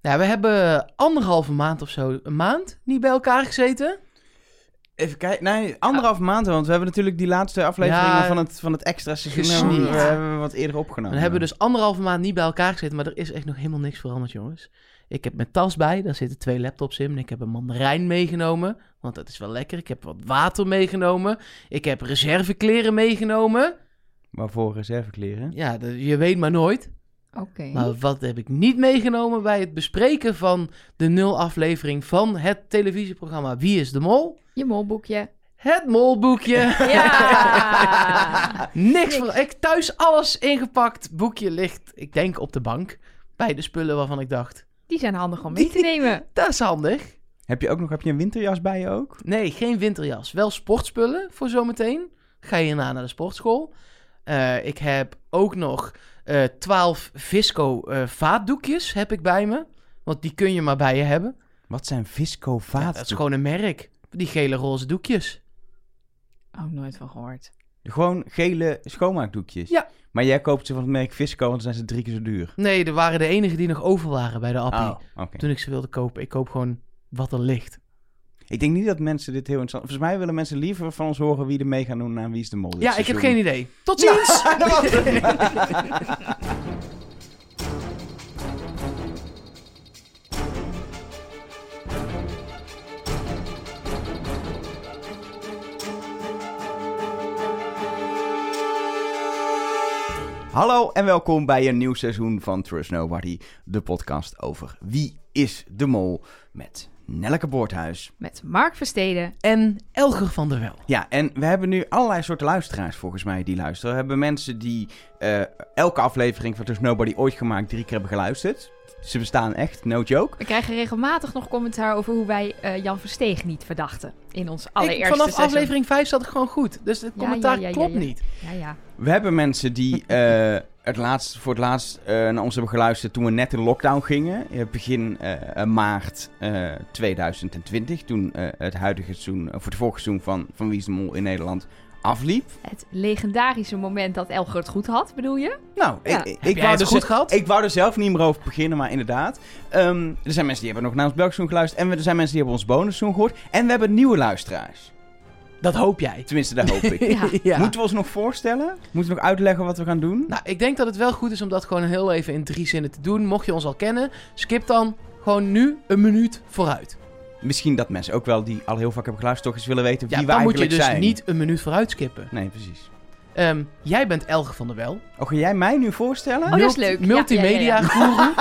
Ja, we hebben anderhalve maand of zo, een maand, niet bij elkaar gezeten. Even kijken. Nee, anderhalf maanden. Want we hebben natuurlijk die laatste afleveringen Ja, van, het, van het extra seizoen hebben we, hebben we wat eerder opgenomen. Dan hebben we dus anderhalve maand niet bij elkaar gezeten, maar er is echt nog helemaal niks veranderd, jongens. Ik heb mijn tas bij, daar zitten twee laptops in. Ik heb een mandarijn meegenomen, want dat is wel lekker. Ik heb wat water meegenomen. Ik heb reservekleren meegenomen. Waarvoor reservekleren? Ja, dat- je weet maar nooit. Oké. Maar wat heb ik niet meegenomen bij het bespreken van de nul aflevering van het televisieprogramma Wie is de Mol? Je molboekje. Het molboekje. Ja! Niks van. Ik thuis alles ingepakt. Boekje ligt, ik denk, op de bank. Bij de spullen waarvan ik dacht. Die zijn handig om mee te nemen. Dat is handig. Heb je ook nog heb je een winterjas bij je ook? Nee, geen winterjas. Wel sportspullen voor zometeen. Ga je hierna naar de sportschool. Eh, ik heb ook nog eh 12 Visco eh, vaatdoekjes heb ik bij me. Want die kun je maar bij je hebben. Wat zijn Visco Ja, vaat? dat is gewoon een merk. Die gele roze doekjes. Oh, nooit van gehoord. Gewoon gele schoonmaakdoekjes? Ja. Maar jij koopt ze van het merk Visco, want dan zijn ze drie keer zo duur. Nee, er waren de enige die nog over waren bij de appie. Oh, oké. Toen ik ze wilde kopen. Ik koop gewoon wat er ligt. Ik denk niet dat mensen dit heel interessant... Volgens mij willen mensen liever van ons horen wie er mee gaan doen aan Wie is de Mol Ja, ik heb geen idee. Tot ziens! Hallo en welkom bij een nieuw seizoen van Trust Nobody, de podcast over Wie is de Mol met Nelleke Boorthuis. Met Mark Versteden. En Elger van der Wel. Ja, en we hebben nu allerlei soorten luisteraars volgens mij die luisteren. We hebben mensen die eh, elke aflevering van Trust Nobody ooit gemaakt drie keer hebben geluisterd. Ze bestaan echt, no joke. We krijgen regelmatig nog commentaar over hoe wij eh, Jan Versteeg niet verdachten. In ons Ik, allereerste vanaf seizoen. aflevering 5 zat ik gewoon goed. Dus het commentaar ja, ja, ja, klopt ja. niet. Ja, ja. We hebben mensen die eh, het laatst, voor het laatst eh, naar ons hebben geluisterd toen we net in lockdown gingen. Eh, begin eh, maart eh, 2020, toen eh, het huidige seizoen, of het vorige seizoen van, van Wie is de Mol in Nederland afliep. Het legendarische moment dat Elger het goed had, bedoel je? Nou, Ja. ik, ik, wou het er goed gehad? Ik wou er zelf niet meer over beginnen, maar inderdaad. Ehm, er zijn mensen die hebben nog naar ons Belgseizoen geluisterd. En er zijn mensen die hebben ons bonusseizoen gehoord. En we hebben nieuwe luisteraars. Dat hoop jij. Tenminste, dat hoop ik. Ja. Moeten we ons nog voorstellen? Moeten we nog uitleggen wat we gaan doen? Nou, ik denk dat het wel goed is om dat gewoon heel even in drie zinnen te doen. Mocht je ons al kennen, skip dan gewoon nu een minuut vooruit. Misschien dat mensen ook wel die al heel vaak hebben geluisterd... toch eens willen weten wie Ja, we dan moet je eigenlijk dus zijn. niet een minuut vooruit skippen. Nee, precies. Ehm, jij bent Elger van der Wel. Oh, ga jij mij nu voorstellen? Oh, dat is leuk. Multimedia ja, ja, ja. guru.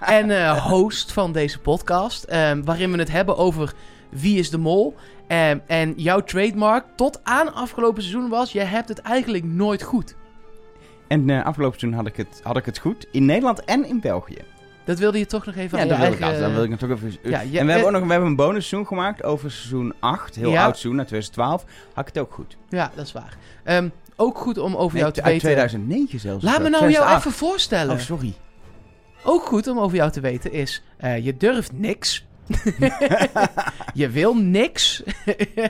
en eh, host van deze podcast. ehm, waarin we het hebben over wie is de mol. Ehm, en jouw trademark tot aan afgelopen seizoen was... je hebt het eigenlijk nooit goed. En eh, afgelopen seizoen had ik, het, had ik het goed. In Nederland en in België. Dat wilde je toch nog even Ja, dat wil ik eigen... Dan wil ik toch even... Ja, je- en we hebben eh, ook nog we hebben een bonusseizoen gemaakt over seizoen 8. Heel Ja. oud seizoen, uit 2012. Had ik het ook goed. Ja, dat is waar. Ehm, ook goed om over Nee, jou te uit weten... 2009 zelfs. Laat me nou jou 2008. even voorstellen. Oh, sorry. Ook goed om over jou te weten is... eh, je durft niks. je wil niks.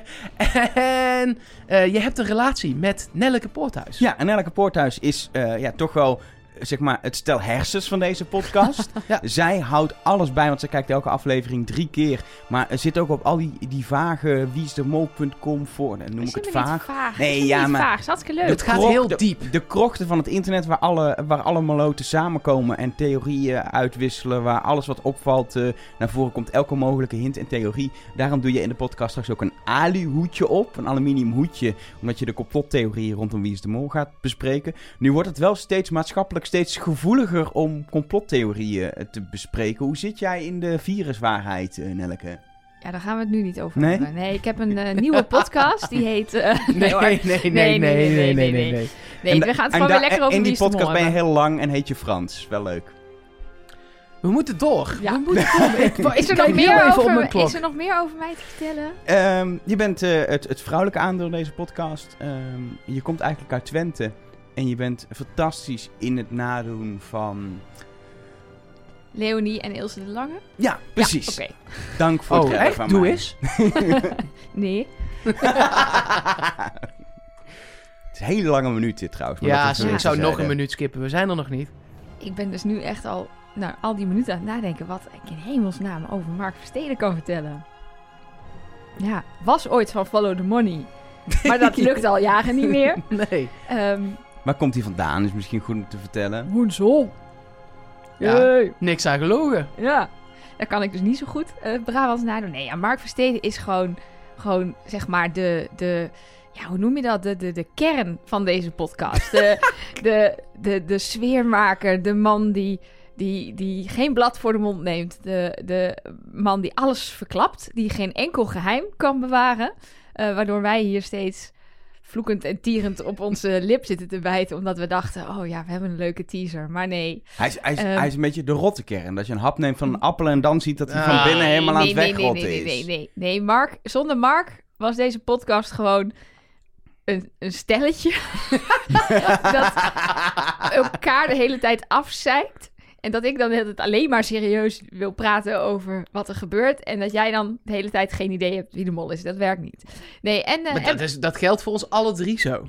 en eh, je hebt een relatie met Nelleke Poorthuis. Ja, en Elke Poorthuis is eh, ja, toch wel zeg maar, het stel hersens van deze podcast. Ja. Zij houdt alles bij, want ze kijkt elke aflevering drie keer. Maar er zit ook op al die, die vage wieisdemol.com voor. Dan noem ik het vaag. vaag. Nee, ja, niet maar- vaag. Is hartstikke leuk. Het gaat heel diep. De krochten van het internet waar alle, waar alle maloten samenkomen en theorieën uitwisselen. Waar alles wat opvalt eh, naar voren komt. Elke mogelijke hint en theorie. Daarom doe je in de podcast straks ook een alu-hoedje op. Een aluminium hoedje. Omdat je de complottheorieën rondom Wie is de Mol gaat bespreken. Nu wordt het wel steeds maatschappelijk steeds gevoeliger om complottheorieën eh, te bespreken. Hoe zit jij in de viruswaarheid, eh, Nelleke? Ja, daar gaan we het nu niet over Nee? hebben. Nee, ik heb een eh, nieuwe podcast. Die heet... Nee, hoor. nee, nee, nee, nee, nee, nee, nee, nee. Nee, En we gaan het en gewoon weer lekker over In Wie die podcast ben je heel lang en heet je Frans. Wel leuk. We moeten door. Ja. We moeten door. Ik, Is er, nog meer over, mijn klok. is er nog meer over mij te vertellen? Ehm, je bent eh, het, het vrouwelijke aandeel in deze podcast. Ehm, je komt eigenlijk uit Twente. En je bent fantastisch in het nadoen van... Leonie en Ilse de Lange? Ja, precies. Ja, Oké. Dank voor het Oh, echt? van Doe mij. eens. Nee. het is een hele lange minuut dit trouwens. maar Ja, dat is ik zou nog een minuut skippen. We zijn er nog niet. Ik ben dus nu echt al nou, al die minuten aan het nadenken wat ik in hemelsnaam over Mark Versteden kan vertellen. Ja, was ooit van Follow the Money. Maar dat lukt al jaren niet meer. Nee. Ehm Waar komt hij vandaan? Is misschien goed om te vertellen. Woensel. Ja. Hey. Niks aan gelogen. Ja, daar kan ik dus niet zo goed uh, Brabants nadoen. Nee, ja, Mark Versteden is gewoon, gewoon zeg maar de, de, ja, hoe noem je dat? De, de, de kern van deze podcast. De, de, de, de sfeermaker, de man die, die, die geen blad voor de mond neemt. De, de man die alles verklapt, die geen enkel geheim kan bewaren. Uh, waardoor wij hier steeds vloekend en tierend op onze lip zitten te bijten. Omdat we dachten, oh ja, we hebben een leuke teaser. Maar nee. Hij is, hij is, Ehm. hij is een beetje de rotte kern. Dat je een hap neemt van een appel en dan ziet dat hij Ah. van binnen helemaal aan nee, het nee, wegrotten nee, nee, nee, is. nee, nee, nee. Mark, zonder Mark was deze podcast gewoon een, een stelletje. dat elkaar de hele tijd afzeikt. En dat ik dan tijd alleen maar serieus wil praten over wat er gebeurt. En dat jij dan de hele tijd geen idee hebt wie de mol is. Dat werkt niet. Nee, en... eh, Maar en- dat, is, dat geldt voor ons alle drie zo.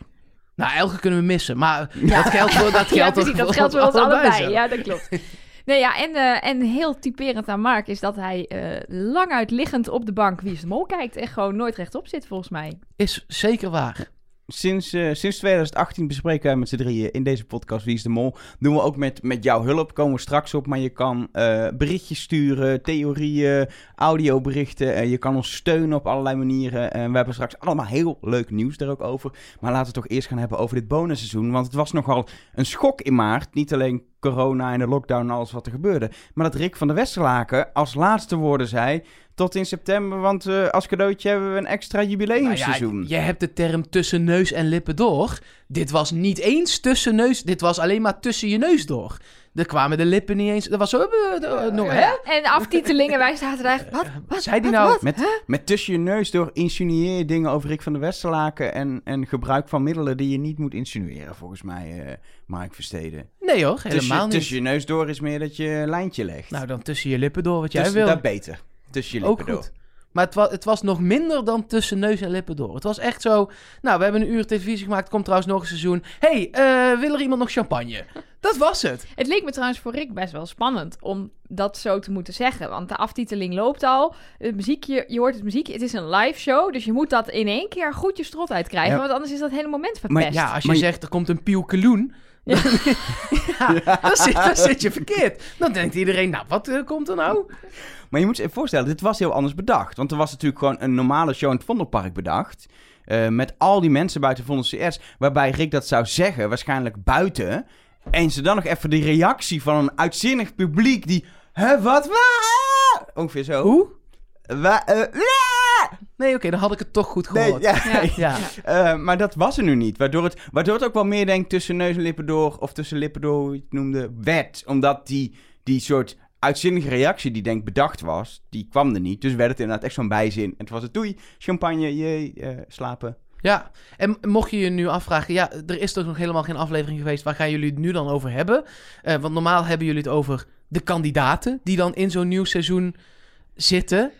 Nou, Elke kunnen we missen, maar dat geldt voor, dat ja, geldt precies, toch dat geldt voor ons zo. allebei. Ja, dat klopt. Nee, ja, en, eh, en heel typerend aan Mark is dat hij eh lang uit liggend op de bank Wie is de Mol kijkt en gewoon nooit rechtop zit, volgens mij. Is zeker waar. Sinds, eh, sinds 2018 bespreken wij met z'n drieën in deze podcast Wie is de Mol. Doen we ook met, met jouw hulp, komen we straks op. Maar je kan eh, berichtjes sturen, theorieën, audioberichten. en je kan ons steunen op allerlei manieren. En we hebben straks allemaal heel leuk nieuws daar ook over. Maar laten we het toch eerst gaan hebben over dit bonusseizoen. Want het was nogal een schok in maart. Niet alleen corona en de lockdown en alles wat er gebeurde. Maar dat Rick van der Westerlaken als laatste woorden zei... Tot in september, want eh, als cadeautje hebben we een extra Nou jubileumseizoen. ja, je hebt de term tussen neus en lippen door. Dit was niet eens tussen neus, dit was alleen maar tussen je neus door. Er kwamen de lippen niet eens. Dat was zo. eh, eh, nog, hè? En de aftitelingen, wij zaten er echt... Wat? Wat? Zei die Wat? nou- Wat? Met, met tussen je neus door insinueer je dingen over Rick van der Westerlaken en, en gebruik van middelen die je niet moet insinueren, volgens mij, eh Mark Versteden. Nee hoor, Tussen, helemaal niet. tussen je neus door is meer dat je lijntje legt. Nou, dan tussen je lippen door wat jij Tussen- wil. Dat beter. Tussen je Ook lippen goed. door. Maar het was, het was nog minder dan tussen neus en lippen door. Het was echt zo... Nou, we hebben een uur televisie gemaakt. Komt trouwens nog een seizoen. hey, eh, wil er iemand nog champagne? Dat was het. Het leek me trouwens voor Rick best wel spannend om dat zo te moeten zeggen. Want de aftiteling loopt al. Het muziekje, je hoort het muziekje. Het is een live show. Dus je moet dat in één keer goed je strot uitkrijgen. Ja. Want anders is dat hele moment Maar verpest. Ja, als je Maar zegt er komt een pieukeloen... Ja. ja, dan, zit, dan zit je verkeerd. Dan denkt iedereen, nou, wat eh, komt er nou? Maar je moet je voorstellen, dit was heel anders bedacht. Want er was natuurlijk gewoon een normale show in het Vondelpark bedacht. eh, met al die mensen buiten Vondel CS. Waarbij Rick dat zou zeggen, waarschijnlijk buiten. En ze dan nog even die reactie van een uitzinnig publiek die... Hè, wat? Wa- Ongeveer zo. Hoe? Wa- eh, wa- Nee, oké, dan had ik het toch goed Nee, gehoord. ja. Ja. Ja. Eh, maar dat was er nu niet. Waardoor het, waardoor het ook wel meer, denk ik, tussen neus en lippen door... of tussen lippen door, hoe je het noemde, werd. Omdat die, die soort uitzinnige reactie die denk bedacht was... die kwam er niet. Dus werd het inderdaad echt zo'n bijzin. En toen was het doei, champagne, jee, eh, slapen. Ja, en mocht je je nu afvragen, ja, er is toch nog helemaal geen aflevering geweest, waar gaan jullie het nu dan over hebben? Eh, want normaal hebben jullie het over de kandidaten die dan in zo'n nieuw seizoen zitten.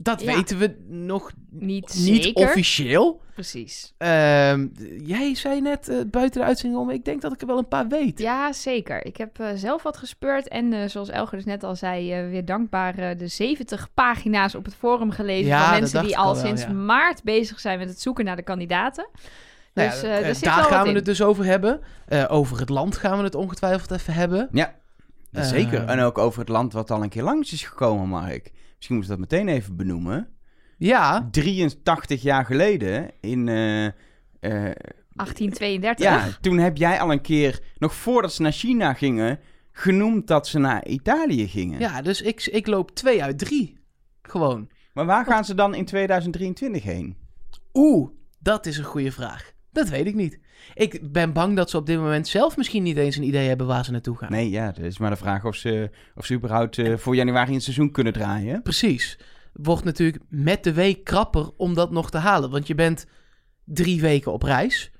Dat Ja. weten we nog Niet niet zeker. officieel. Precies. Ehm, jij zei net eh, buiten de uitzending om, ik denk dat ik er wel een paar weet. Ja, zeker. Ik heb eh, zelf wat gespeurd. En eh, zoals Elger dus net al zei, eh, weer dankbaar de 70 pagina's op het forum gelezen. Ja, van mensen die al al wel, sinds ja. maart bezig zijn met het zoeken naar de kandidaten. Nou Dus ja, zit daar wel gaan wat we in. het dus over hebben. Eh, over het land gaan we het ongetwijfeld even hebben. Ja, Eh. zeker. En ook over het land wat al een keer langs is gekomen, Mark. Misschien moeten we dat meteen even benoemen. Ja, 83 jaar geleden in... eh, eh, 1832. ja, toen heb jij al een keer, nog voordat ze naar China gingen... genoemd dat ze naar Italië gingen. ja dus ik, ik loop twee uit drie. Gewoon. Maar waar gaan ze dan in 2023 heen? Oeh, dat is een goede vraag. Dat weet ik niet. Ik ben bang dat ze op dit moment zelf misschien niet eens een idee hebben waar ze naartoe gaan. Nee, ja, het is maar de vraag of ze, of ze überhaupt eh, voor januari een seizoen kunnen draaien. Precies. Wordt natuurlijk met de week krapper om dat nog te halen. Want je bent drie weken op reis.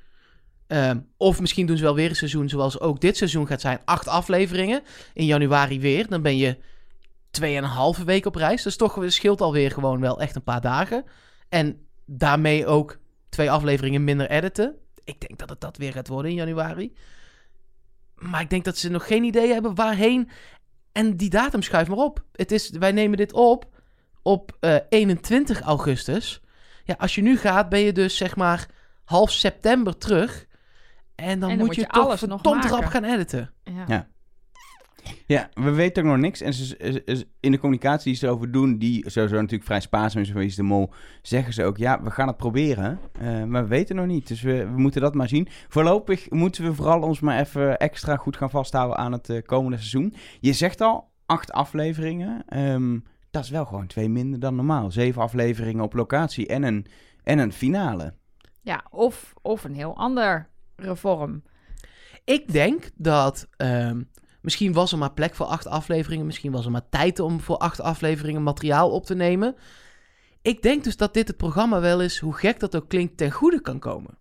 Ehm, of misschien doen ze wel weer een seizoen zoals ook dit seizoen gaat zijn. Acht afleveringen. In januari weer. Dan ben je tweeënhalve week op reis. Dus toch scheelt alweer gewoon wel echt een paar dagen. En daarmee ook twee afleveringen minder editen. Ik denk dat het dat weer gaat worden in januari. Maar ik denk dat ze nog geen idee hebben waarheen. En die datum schuift maar op. Het is, wij nemen dit op op eh, 21 augustus. Ja, als je nu gaat, ben je dus zeg maar half september terug. En dan, En dan moet moet je, je toch alles nog rap gaan editen. Ja. Ja. Ja, we weten ook nog niks. En ze, ze- ze- in de communicatie die ze erover doen, die sowieso natuurlijk vrij spaarzaam is geweest, de mol, zeggen ze ook, ja, we gaan het proberen. eh, maar we weten nog niet, dus we, we moeten dat maar zien. Voorlopig moeten we vooral ons maar even extra goed gaan vasthouden aan het eh, komende seizoen. Je zegt al, acht afleveringen. ehm, dat is wel gewoon twee minder dan normaal. Zeven afleveringen op locatie en een, en een finale. Ja, of, of een heel andere vorm. Ik denk dat ehm, misschien was er maar plek voor acht afleveringen. Misschien was er maar tijd om voor acht afleveringen materiaal op te nemen. Ik denk dus dat dit het programma wel eens, hoe gek dat ook klinkt, ten goede kan komen.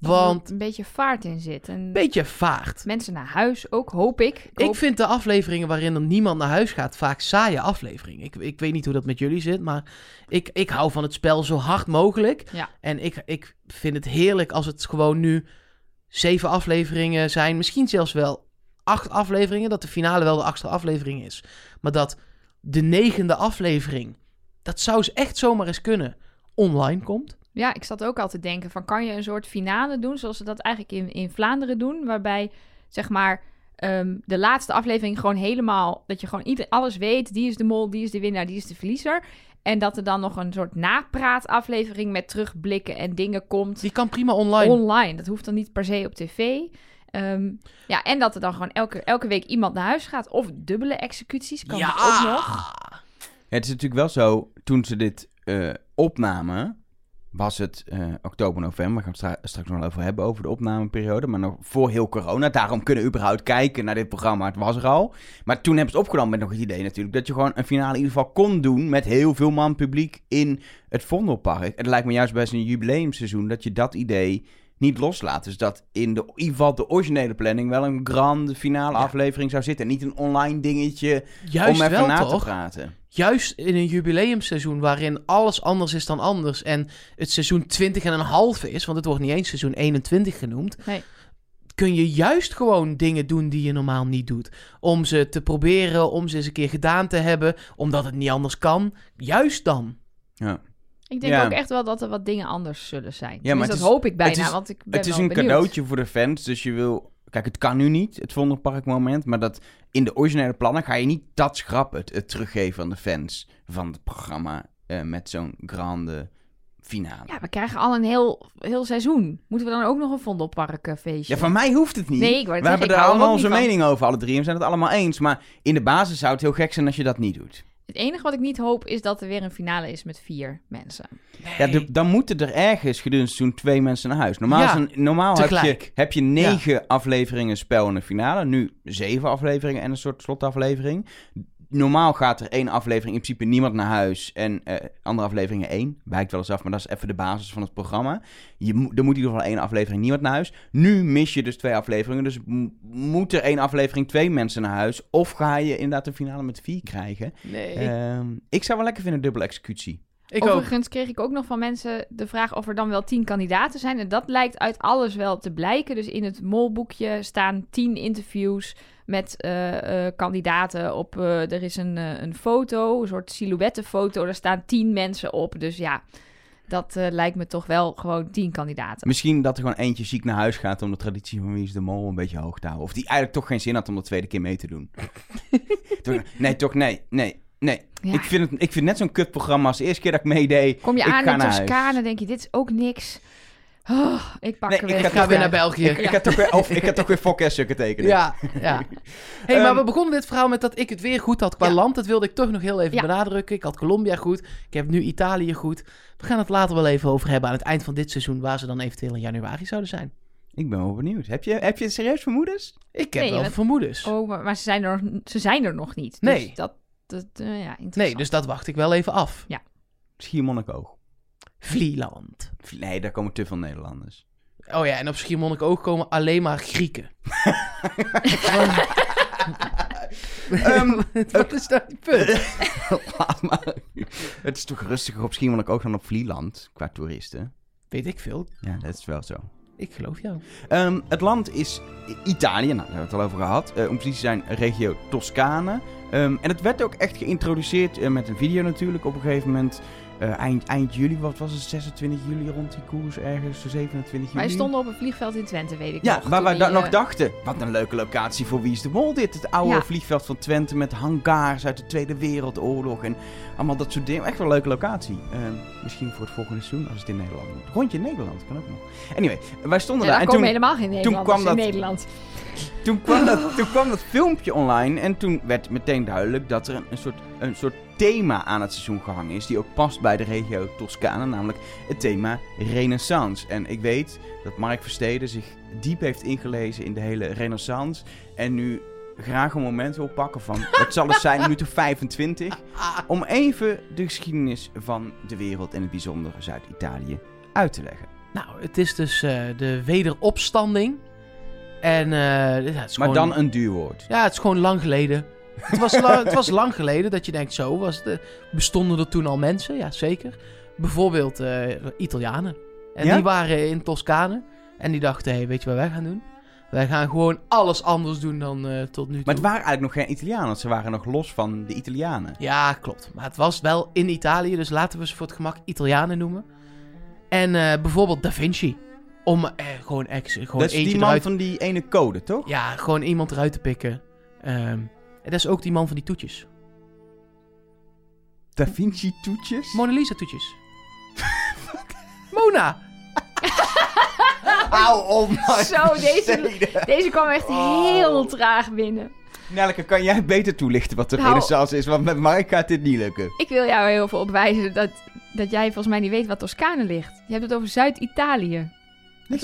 Er Want een beetje vaart in zit. En een beetje vaart. mensen naar huis ook, hoop ik. Ik, Ik hoop- vind de afleveringen waarin er niemand naar huis gaat vaak saaie afleveringen. Ik, ik weet niet hoe dat met jullie zit, maar ik, ik hou van het spel zo hard mogelijk. Ja. En ik, ik vind het heerlijk als het gewoon nu zeven afleveringen zijn. Misschien zelfs wel acht afleveringen, dat de finale wel de achtste aflevering is. Maar dat de negende aflevering, dat zou eens echt zomaar eens kunnen, online komt. Ja, ik zat ook al te denken van kan je een soort finale doen zoals ze dat eigenlijk in, in Vlaanderen doen, waarbij zeg maar ehm, de laatste aflevering gewoon helemaal dat je gewoon ieder, alles weet, die is de mol, die is de winnaar, die is de verliezer. En dat er dan nog een soort napraataflevering met terugblikken en dingen komt Die kan prima online. online. Dat hoeft dan niet per se op tv. Ehm, ja, en dat er dan gewoon elke, elke week iemand naar huis gaat. Of dubbele executies kan ja, ook nog. Ja, het is natuurlijk wel zo, toen ze dit eh, opnamen, was het eh, oktober, november. We gaan het stra- straks nog wel over hebben, over de opnameperiode. Maar nog voor heel corona. Daarom kunnen we überhaupt kijken naar dit programma. Het was er al. Maar toen hebben ze het opgenomen met nog het idee natuurlijk... dat je gewoon een finale in ieder geval kon doen... met heel veel man publiek in het Vondelpark. Het lijkt me juist best een jubileumseizoen... dat je dat idee niet loslaat. Dus dat in, de, in ieder geval de originele planning... wel een grande finale Ja. aflevering zou zitten. En niet een online dingetje Juist om even wel, na te praten. juist in een jubileumseizoen waarin alles anders is dan anders en het seizoen 20 en een half is, want het wordt niet eens seizoen 21 genoemd, Nee. kun je juist gewoon dingen doen die je normaal niet doet. Om ze te proberen, om ze eens een keer gedaan te hebben, omdat het niet anders kan. Juist dan. Ja. Ik denk Ja. ook echt wel dat er wat dingen anders zullen zijn. Ja, maar Ja, het dat is- hoop ik bijna, het is- want ik ben Het is wel een benieuwd. cadeautje voor de fans, dus je wil... Kijk, het kan nu niet, het Vondelparkmoment, maar dat in de originele plannen ga je niet dat schrappen, het, het teruggeven aan de fans van het programma eh, met zo'n grande finale. Ja, Ja, we krijgen al een heel, heel seizoen. Moeten we dan ook nog een Vondelparkfeestje? van mij hoeft het niet. Nee, ik wou we hebben er allemaal onze mening over, alle drie, en we zijn het allemaal eens. Maar in de basis zou het heel gek zijn als je dat niet doet. Het enige wat ik niet hoop is dat er weer een finale is met vier mensen. Ja, de- dan moeten er ergens gedurende seizoen twee mensen naar huis. Normaal, Ja, is een, normaal heb, je, heb je negen afleveringen spel in de finale. Nu zeven afleveringen en een soort slotaflevering. Normaal gaat er één aflevering in principe niemand naar huis. En eh, andere afleveringen één. Wijkt wel eens af, maar dat is even de basis van het programma. Je, mo- er moet in ieder geval één aflevering niemand naar huis. Nu mis je dus twee afleveringen. Dus m- moet er één aflevering twee mensen naar huis. Of ga je inderdaad een finale met vier krijgen. Nee, Ehm, ik zou wel lekker vinden, dubbele executie. ik ook. Overigens kreeg ik ook nog van mensen de vraag of er dan wel tien kandidaten zijn. En dat lijkt uit alles wel te blijken. Dus in het molboekje staan tien interviews met eh, eh, kandidaten op. eh, er is een, een foto, een soort silhouettenfoto. Daar staan tien mensen op. Dus ja, dat lijkt me toch wel gewoon tien kandidaten. Misschien dat er gewoon eentje ziek naar huis gaat om de traditie van Wie is de Mol een beetje hoog te houden. Of die eigenlijk toch geen zin had om de tweede keer mee te doen. Toch- nee, toch, nee, nee, nee. Ja. Ik, vind het, ik vind net zo'n kutprogramma als de eerste keer dat ik meedeed. Kom je ik aan in. Toscane, denk je, dit is ook niks. Oh, ik pak Nee, er ik weer. ga Ik ga toch weer naar België. Ik, ik, ga toch weer, of, ik ga toch weer fokkerstukken tekenen. Ja, ja. Hey, maar Ehm, we begonnen dit verhaal met dat ik het weer goed had qua Ja. land. Dat wilde ik toch nog heel even Ja. benadrukken. Ik had Colombia goed. Ik heb nu Italië goed. We gaan het later wel even over hebben aan het eind van dit seizoen... waar ze dan eventueel in januari zouden zijn. Ik ben wel benieuwd. Heb je, heb je serieus vermoedens? Ik heb Nee, wel vermoedens. Oh, maar, maar ze, zijn er, nog- ze zijn er nog niet. Dus Nee. dat, dat eh, ja, interessant. nee, dus dat wacht ik wel even af. Schiermonnikoog. Vlieland. Nee, daar komen te veel Nederlanders. Oh ja, en op Schiermonnikoog komen alleen maar Grieken. Ehm, Wat is dat die punt? Laat maar. Het is toch rustiger op Schiermonnikoog dan op Vlieland, qua toeristen. Weet ik veel. Ja, dat is wel zo. Ik geloof jou. Ehm, het land is Italië, nou, daar hebben we het al over gehad. Eh, om precies te zijn, regio Toscane. Ehm, en het werd ook echt geïntroduceerd eh, met een video natuurlijk op een gegeven moment. Eh, eind, eind juli, wat was het? 26 juli rond die koers ergens, zo 27 juli. Wij stonden op een vliegveld in Twente, weet ik Ja, nog. waar toen we da- nog eh, dachten, wat een leuke locatie voor Wie is de Mol dit. Het oude Ja. vliegveld van Twente met hangars uit de Tweede Wereldoorlog en allemaal dat soort dingen. Echt wel een leuke locatie. Ehm, misschien voor het volgende seizoen als het in Nederland moet. Rondje in Nederland, kan ook nog. Anyway, wij stonden Ja, daar en toen, helemaal geen Nederlanders kwam in dat- Nederland. Toen, kwam dat, toen kwam filmpje online en toen werd meteen duidelijk dat er een, soort, een soort thema aan het seizoen gehangen is. Die ook past bij de regio Toscane, namelijk het thema Renaissance. En ik weet dat Mark Versteden zich diep heeft ingelezen in de hele Renaissance. En nu graag een moment wil pakken van, het zal het zijn, minuut of 25. Om even de geschiedenis van de wereld en het bijzonder Zuid-Italië uit te leggen. Nou, het is dus eh, de wederopstanding. En eh, ja, het is Maar gewoon, dan een duurwoord. Ja, het is gewoon lang geleden. Het was, la- het was lang geleden dat je denkt, zo was bestonden er toen al mensen? Ja, zeker. Bijvoorbeeld eh, Italianen. En Ja? die waren in Toscane. En die dachten, hey, weet je wat wij gaan doen? Wij gaan gewoon alles anders doen dan eh, tot nu toe. Maar het waren eigenlijk nog geen Italianen, ze waren nog los van de Italianen. Ja, klopt. Maar het was wel in Italië, dus laten we ze voor het gemak Italianen noemen. En bijvoorbeeld Da Vinci. Om eh, gewoon, ex, gewoon dat is eentje die man eruit... van die ene code, toch? Ja, gewoon iemand eruit te pikken. Ehm, en dat is ook die man van die toetjes. Da Vinci toetjes? Mona Lisa toetjes. Mona! Hou op, man. Zo, deze- Deze kwam echt Oh. heel traag binnen. Nelke, kan jij beter toelichten wat de Nou- renaissance is? Want met Mark gaat dit niet lukken. Ik wil jou heel veel opwijzen dat, dat jij volgens mij niet weet wat Toscane ligt. Je hebt het over Zuid-Italië.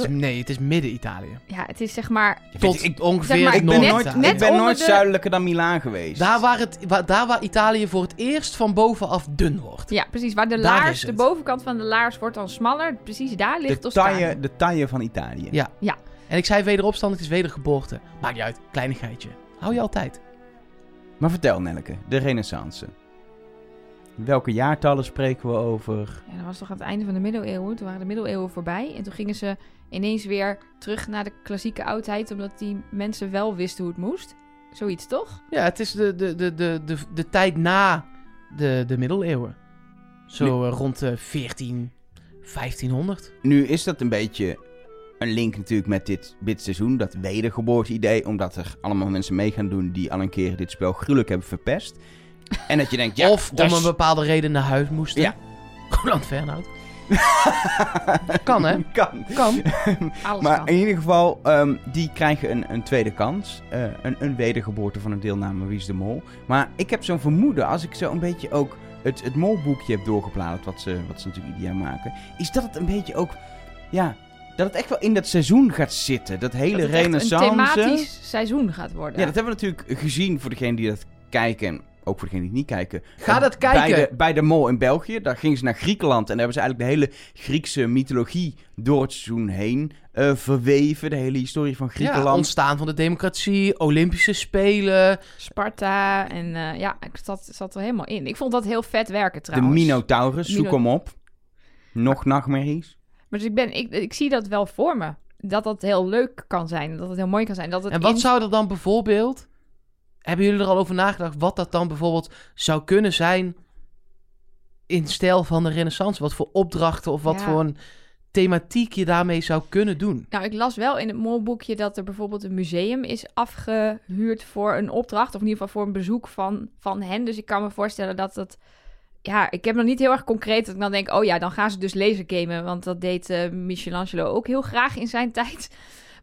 Nee, het is midden-Italië. Ja, het is zeg maar... Tot ik, ongeveer zeg maar, ik ben nooit, net ik ben nooit de- zuidelijker dan Milaan geweest. Daar waar, het, waar, daar waar Italië voor het eerst van bovenaf dun wordt. Ja, precies. Waar de Daar laars, de bovenkant van de laars wordt dan smaller. Precies daar ligt de Toscane. taille, de taille van Italië. Ja. En ik zei wederopstand, het is wedergeboorte. Maakt niet uit, kleinigheidje. Hou je altijd. Maar vertel, Nelke, de renaissance. Welke jaartallen spreken we over? Ja, dat was toch aan het einde van de middeleeuwen. Toen waren de middeleeuwen voorbij. En toen gingen ze ineens weer terug naar de klassieke oudheid. Omdat die mensen wel wisten hoe het moest. Zoiets, toch? Ja, het is de, de, de, de, de, de tijd na de, de middeleeuwen. Zo eh, rond de 14, 1500. Nu is dat een beetje een link natuurlijk met dit, dit seizoen, dat wedergeboorte-idee, omdat er allemaal mensen mee gaan doen die al een keer dit spel gruwelijk hebben verpest. En dat je denkt, ja, of dat om een bepaalde reden naar huis moesten. Ja. Roland Fernhout. Kan, hè? kan. Kan. Alles Maar kan. in ieder geval, ehm, die krijgen een, een tweede kans. Eh, een, een wedergeboorte van een deelname Wie is de Mol. Maar ik heb zo'n vermoeden, als ik zo een beetje ook het, het molboekje heb doorgebladerd, wat ze, wat ze natuurlijk ieder jaar maken, is dat het een beetje ook, ja, dat het echt wel in dat seizoen gaat zitten. Dat hele dat het echt renaissance. een thematisch seizoen gaat worden. Ja, dat hebben we natuurlijk gezien voor degenen die dat kijken. Ook voor degenen die het niet kijken. Ga dat kijken. Bij de, bij de mol in België. Daar gingen ze naar Griekenland. En daar hebben ze eigenlijk de hele Griekse mythologie door het seizoen heen eh, verweven. De hele historie van Ja, Griekenland. ontstaan van de democratie, Olympische Spelen. Sparta en eh, ja, ik zat, zat er helemaal in. Ik vond dat heel vet werken de trouwens. Minotaurus, zoek hem op. Nog nachtmerries. Maar dus ik, ben, ik, ik zie dat wel voor me. Dat dat heel leuk kan zijn. Dat het heel mooi kan zijn. Dat het En wat in- zou er dan bijvoorbeeld... Hebben jullie er al over nagedacht wat dat dan bijvoorbeeld zou kunnen zijn in stijl van de renaissance? Wat voor opdrachten of wat Ja. voor een thematiek je daarmee zou kunnen doen? Nou, ik las wel in het molboekje dat er bijvoorbeeld een museum is afgehuurd voor een opdracht. Of in ieder geval voor een bezoek van, van hen. Dus ik kan me voorstellen dat dat... Ja, ik heb nog niet heel erg concreet dat ik dan denk... Oh ja, dan gaan ze dus lasergamen. Want dat deed eh, Michelangelo ook heel graag in zijn tijd.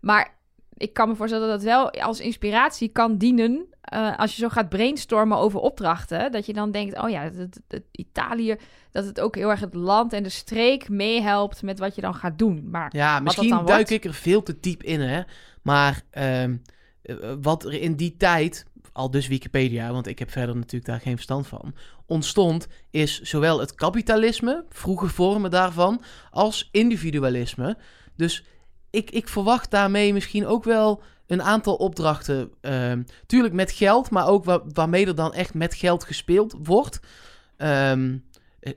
Maar ik kan me voorstellen dat dat wel als inspiratie kan dienen... eh, als je zo gaat brainstormen over opdrachten. Dat je dan denkt, oh ja, het, Italië... Dat het ook heel erg het land en de streek meehelpt met wat je dan gaat doen. Maar Ja, misschien duik wordt? ik er veel te diep in, hè. Maar ehm, eh, wat er in die tijd, al dus Wikipedia, want ik heb verder natuurlijk daar geen verstand van, ontstond, is zowel het kapitalisme, vroege vormen daarvan, als individualisme. Dus ik, ik verwacht daarmee misschien ook wel een aantal opdrachten. ehm, tuurlijk met geld, maar ook wa- waarmee er dan echt met geld gespeeld wordt. Ehm, eh,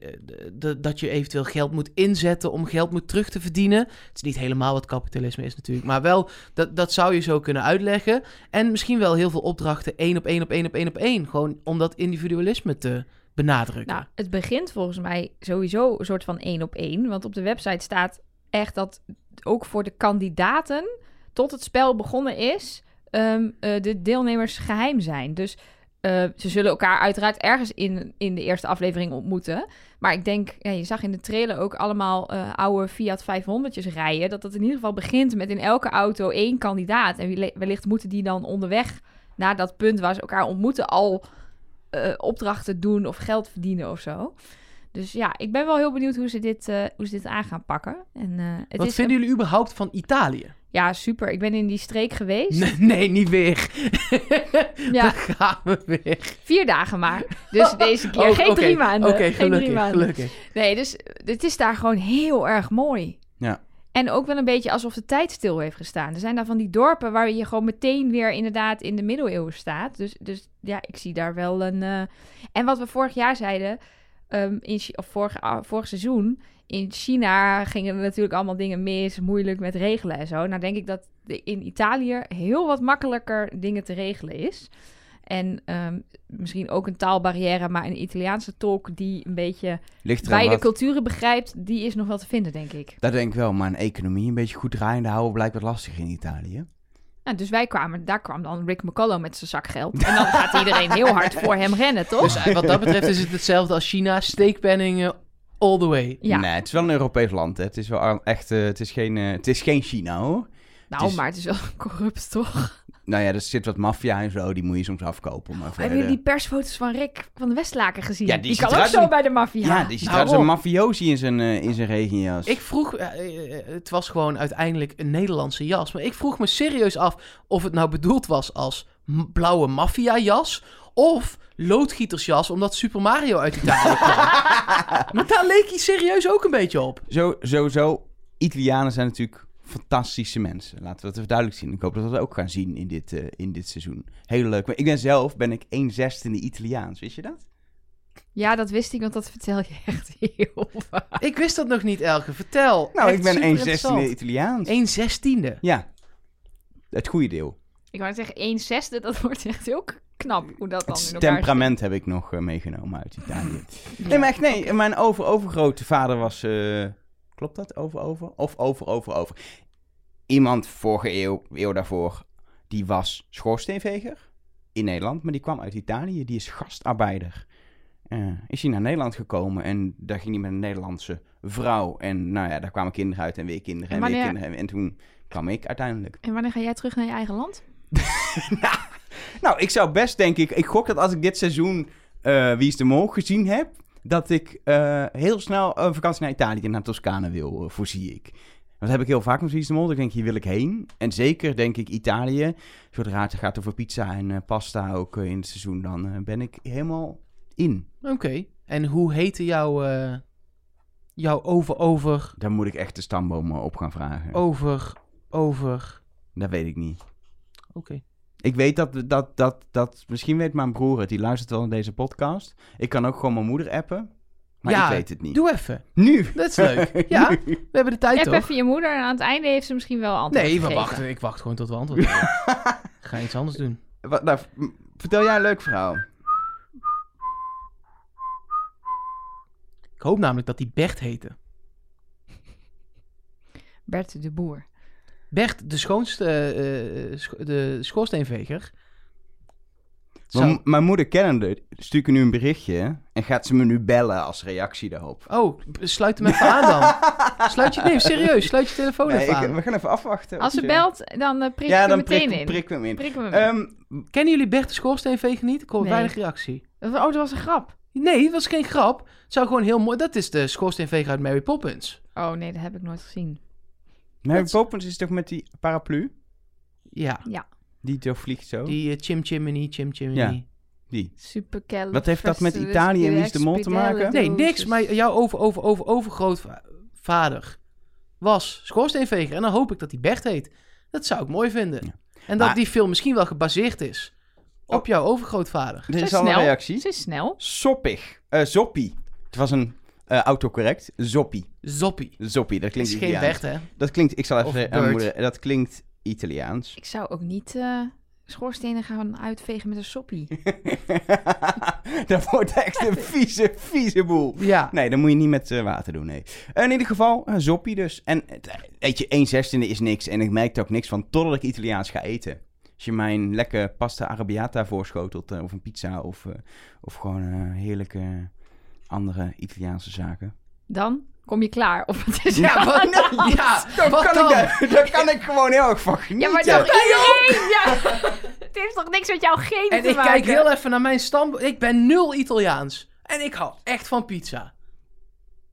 eh, dat je eventueel geld moet inzetten om geld moet terug te verdienen. Het is niet helemaal wat kapitalisme is natuurlijk, maar wel, dat, dat zou je zo kunnen uitleggen. En misschien wel heel veel opdrachten één op één op één op één op één. Gewoon om dat individualisme te benadrukken. Nou, het begint volgens mij sowieso een soort van één op één. Want op de website staat echt dat ook voor de kandidaten tot het spel begonnen is, ehm, eh, de deelnemers geheim zijn. Dus eh, ze zullen elkaar uiteraard ergens in, in de eerste aflevering ontmoeten. Maar ik denk, ja, je zag in de trailer ook allemaal eh, oude Fiat 500'tjes rijden. Dat dat in ieder geval begint met in elke auto één kandidaat. En wellicht moeten die dan onderweg naar dat punt waar ze elkaar ontmoeten al opdrachten doen of geld verdienen of zo. Dus ja, ik ben wel heel benieuwd hoe ze dit, eh, hoe ze dit aan gaan pakken. En, eh, het Wat is vinden jullie überhaupt van Italië? Ja, super. Ik ben in die streek geweest. Nee, nee, niet weer. Ja. Daar gaan we weer. Vier dagen maar. Dus deze keer Oh, geen drie maanden. Oké, drie gelukkig, maanden. gelukkig. Nee, dus het is daar gewoon heel erg mooi. Ja. En ook wel een beetje alsof de tijd stil heeft gestaan. Er zijn daar van die dorpen waar je gewoon meteen weer inderdaad in de middeleeuwen staat. Dus, dus ja, ik zie daar wel een... eh, En wat we vorig jaar zeiden, ehm, in, of vorig, vorig seizoen... In China gingen er natuurlijk allemaal dingen mis, moeilijk met regelen en zo. Nou denk ik dat in Italië heel wat makkelijker dingen te regelen is. En ehm, misschien ook een taalbarrière, maar een Italiaanse tolk die een beetje beide wat- culturen begrijpt, die is nog wel te vinden, denk ik. Dat denk ik wel, maar een economie een beetje goed draaiende houden blijkt wat lastig in Italië. Nou, dus wij kwamen, daar kwam dan Rick McCullough met zijn zak geld. En dan gaat iedereen heel hard voor hem rennen, toch? Dus eh, wat dat betreft is het hetzelfde als China. Steekpenningen all the way. ja, Nee, het is wel een Europees land. Hè. Het is wel echt, eh, het, is geen, eh, het is geen China hoor. nou, het is- maar het is wel corrupt, toch? Nou ja, er zit wat maffia en zo, die moet je soms afkopen. Maar Hebben jullie die persfoto's van Rick van de Westlaken gezien? Ja, die kan ook zo bij de maffia. Ja, die ziet Nou, eruit als een mafiosi in zijn, eh, in zijn regenjas. Ik vroeg, eh, eh, het was gewoon uiteindelijk een Nederlandse jas. Maar ik vroeg me serieus af of het nou bedoeld was als blauwe maffia-jas. Of loodgietersjas, omdat Super Mario uit Italië kwam. maar daar leek hij serieus ook een beetje op. Zo, sowieso, Italianen zijn natuurlijk fantastische mensen. Laten we dat even duidelijk zien. Ik hoop dat we dat ook gaan zien in dit, eh, in dit seizoen. Heel leuk. Maar ik ben zelf, ben ik 1 zesde Italiaans. Wist je dat? Ja, dat wist ik, want dat vertel je echt heel vaak. Ik wist dat nog niet, Elke. Vertel. Nou, Echt ik ben super 1 interessant. zesde Italiaans. 1 zestiende. Ja, het goede deel. Ik wou zeggen, 1 zesde, dat wordt echt heel knap hoe dat dan Het in temperament heb ik nog eh, meegenomen uit Italië. Nee, maar echt nee. Mijn over, overgrote vader was... eh, klopt dat? Over, over? Of over, over, over. Iemand vorige eeuw, eeuw daarvoor, die was schoorsteenveger in Nederland. Maar die kwam uit Italië. Die is gastarbeider. Eh, is hij naar Nederland gekomen en daar ging hij met een Nederlandse vrouw. En nou ja, daar kwamen kinderen uit en weer kinderen en En weer kinderen. En toen kwam ik uiteindelijk. En wanneer ga jij terug naar je eigen land? Nou, ik zou best denk ik... Ik gok dat als ik dit seizoen eh, Wie is de Mol gezien heb... dat ik eh, heel snel een vakantie naar Italië, naar Toscane wil, eh, voorzie ik. Dat heb ik heel vaak met Wie is de Mol. Dan denk ik, hier wil ik heen. En zeker denk ik Italië. Zodra het gaat over pizza en eh, pasta ook in het seizoen... dan ben ik helemaal in. Oké. En hoe heette jouw, jouw over, over, Daar moet ik echt de stamboom op gaan vragen. over, over... Dat weet ik niet. Oké. Ik weet dat, dat, dat, dat... Misschien weet mijn broer het. Die luistert wel naar deze podcast. Ik kan ook gewoon mijn moeder appen. Maar Ja, ik weet het niet. Doe even. Nu! Dat is leuk. Ja, we hebben de tijd App toch? even je moeder en aan het einde heeft ze misschien wel antwoord Nee, we gegeven. wachten. Ik wacht gewoon tot we antwoord hebben. Ik Ga iets anders doen. Wat, nou, v- vertel jij een leuk verhaal. Ik hoop namelijk dat die Bert heette. Bert de Boer. Bert, de schoonste, eh, eh, scho- de schoorsteenveger. Zou- Mijn, moeder kennende stuurt ik nu een berichtje en gaat ze me nu bellen als reactie daarop. Oh, sluit hem even aan dan. Sluit je, nee, serieus, sluit je telefoon Nee, even ik- aan. we gaan even afwachten. Als ze belt, dan uh, prik ja, ik dan hem meteen prik, in. prik hem in. Prik hem in. Ehm, Kennen jullie Bert de schoorsteenveger niet? Ik hoor Nee. weinig reactie. oh, dat was een grap. Nee, dat was geen grap. Het zou gewoon heel mooi... Dat is de schoorsteenveger uit Mary Poppins. Oh nee, dat heb ik nooit gezien. Mary Dat- Poppins is toch met die paraplu? Ja, Die toch vliegt zo? die eh, Chim Chimney, Chim Chimney. Ja. Die. Super Wat heeft dat met Italië en Wie is de Mol te maken? Nee, niks. Maar jouw over, over, over, overgrootvader was schoorsteenveger. En dan hoop ik dat die Bert heet. Dat zou ik mooi vinden. Ja. En dat Maar- die film misschien wel gebaseerd is op Oh. jouw overgrootvader. Er Ze is al een reactie. Ze is snel. Soppig. Eh zoppie. Het was een eh, autocorrect. Zoppie. Zoppie. Zoppie, dat klinkt is geen Italiaans. Bert, hè? Dat klinkt, ik zal even Of aan mijn Bert. moeder, dat klinkt Italiaans. Ik zou ook niet eh, schoorstenen gaan uitvegen met een soppie. dat wordt echt een vieze, vieze boel. Ja. Nee, dat moet je niet met eh, water doen, nee. in ieder geval, een zoppie dus. En het- weet je, 1 zestiende is niks. En ik merk er ook niks van totdat ik Italiaans ga eten. Als je mij een lekker pasta arrabbiata voorschotelt, eh, of een pizza, of, eh, of gewoon eh, heerlijke andere Italiaanse zaken. Dan kom je klaar. Of het is Ja, wat, ja, Daar wat kan, dan? ik, daar, daar kan ik gewoon heel erg van Ja, maar toch iedereen! Ja. het heeft toch niks met jouw geen En te ik kijk heel even naar mijn stam. Ik ben nul Italiaans. En ik hou echt van pizza.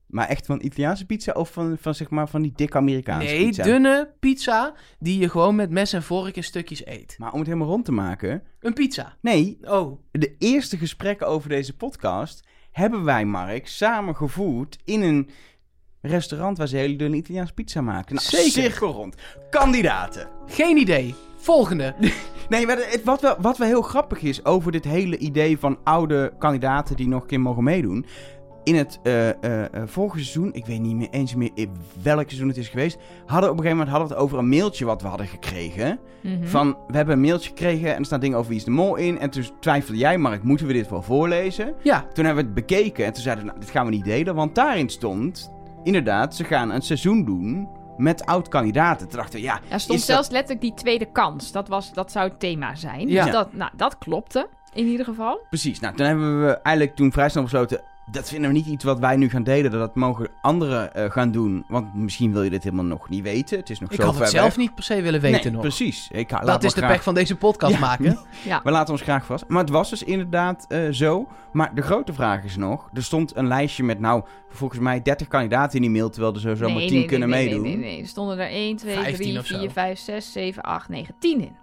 Maar echt van Italiaanse pizza of van, van, zeg maar, van die dikke Amerikaanse Nee, pizza? dunne pizza die je gewoon met mes en vork in stukjes eet. Maar om het helemaal rond te maken... Een pizza. Nee, Oh, de eerste gesprekken over deze podcast hebben wij, Mark, samen gevoerd in een restaurant waar ze hele dunne Italiaanse pizza maken. Nou, Zeker. cirkel rond. Kandidaten. geen idee. Volgende. Nee, maar het, wat, wel, wat wel heel grappig is over dit hele idee van oude kandidaten die nog een keer mogen meedoen. In het eh, eh, eh, vorige seizoen, ik weet niet meer eens meer in welk seizoen het is geweest, hadden we op een gegeven moment hadden we het over een mailtje wat we hadden gekregen. Mhm. Van, we hebben een mailtje gekregen en er staan dingen over wie is de mol in. En toen twijfelde jij, Mark, moeten we dit wel voorlezen? Ja, Toen hebben we het bekeken en toen zeiden we, nou, dit gaan we niet delen. Want daarin stond, inderdaad, ze gaan een seizoen doen met oud-kandidaten. Toen dachten we, ja, Er stond dat- zelfs letterlijk die tweede kans. Dat, was, dat zou het thema zijn. Ja. Dus dat, nou, dat klopte in ieder geval. precies. Nou, toen hebben we eigenlijk toen vrij snel besloten, dat vinden we niet iets wat wij nu gaan delen. Dat, dat mogen anderen eh, gaan doen. Want misschien wil je dit helemaal nog niet weten. Het is nog ik zo had ver het zelf weg. niet per se willen weten Nee, nog. precies. Ik, laat Dat is de graag- pech van deze podcast Ja. maken. Ja. We laten ons graag vast. Maar het was dus inderdaad eh, zo. Maar de grote vraag is nog: er stond een lijstje met, nou, volgens mij 30 kandidaten in die mail. Terwijl er sowieso maar 10 kunnen nee, meedoen. Nee, nee, nee. Er stonden er 1, 2, 15 3, of zo. 4, 5, 6, 7, 8, 9, 10 in.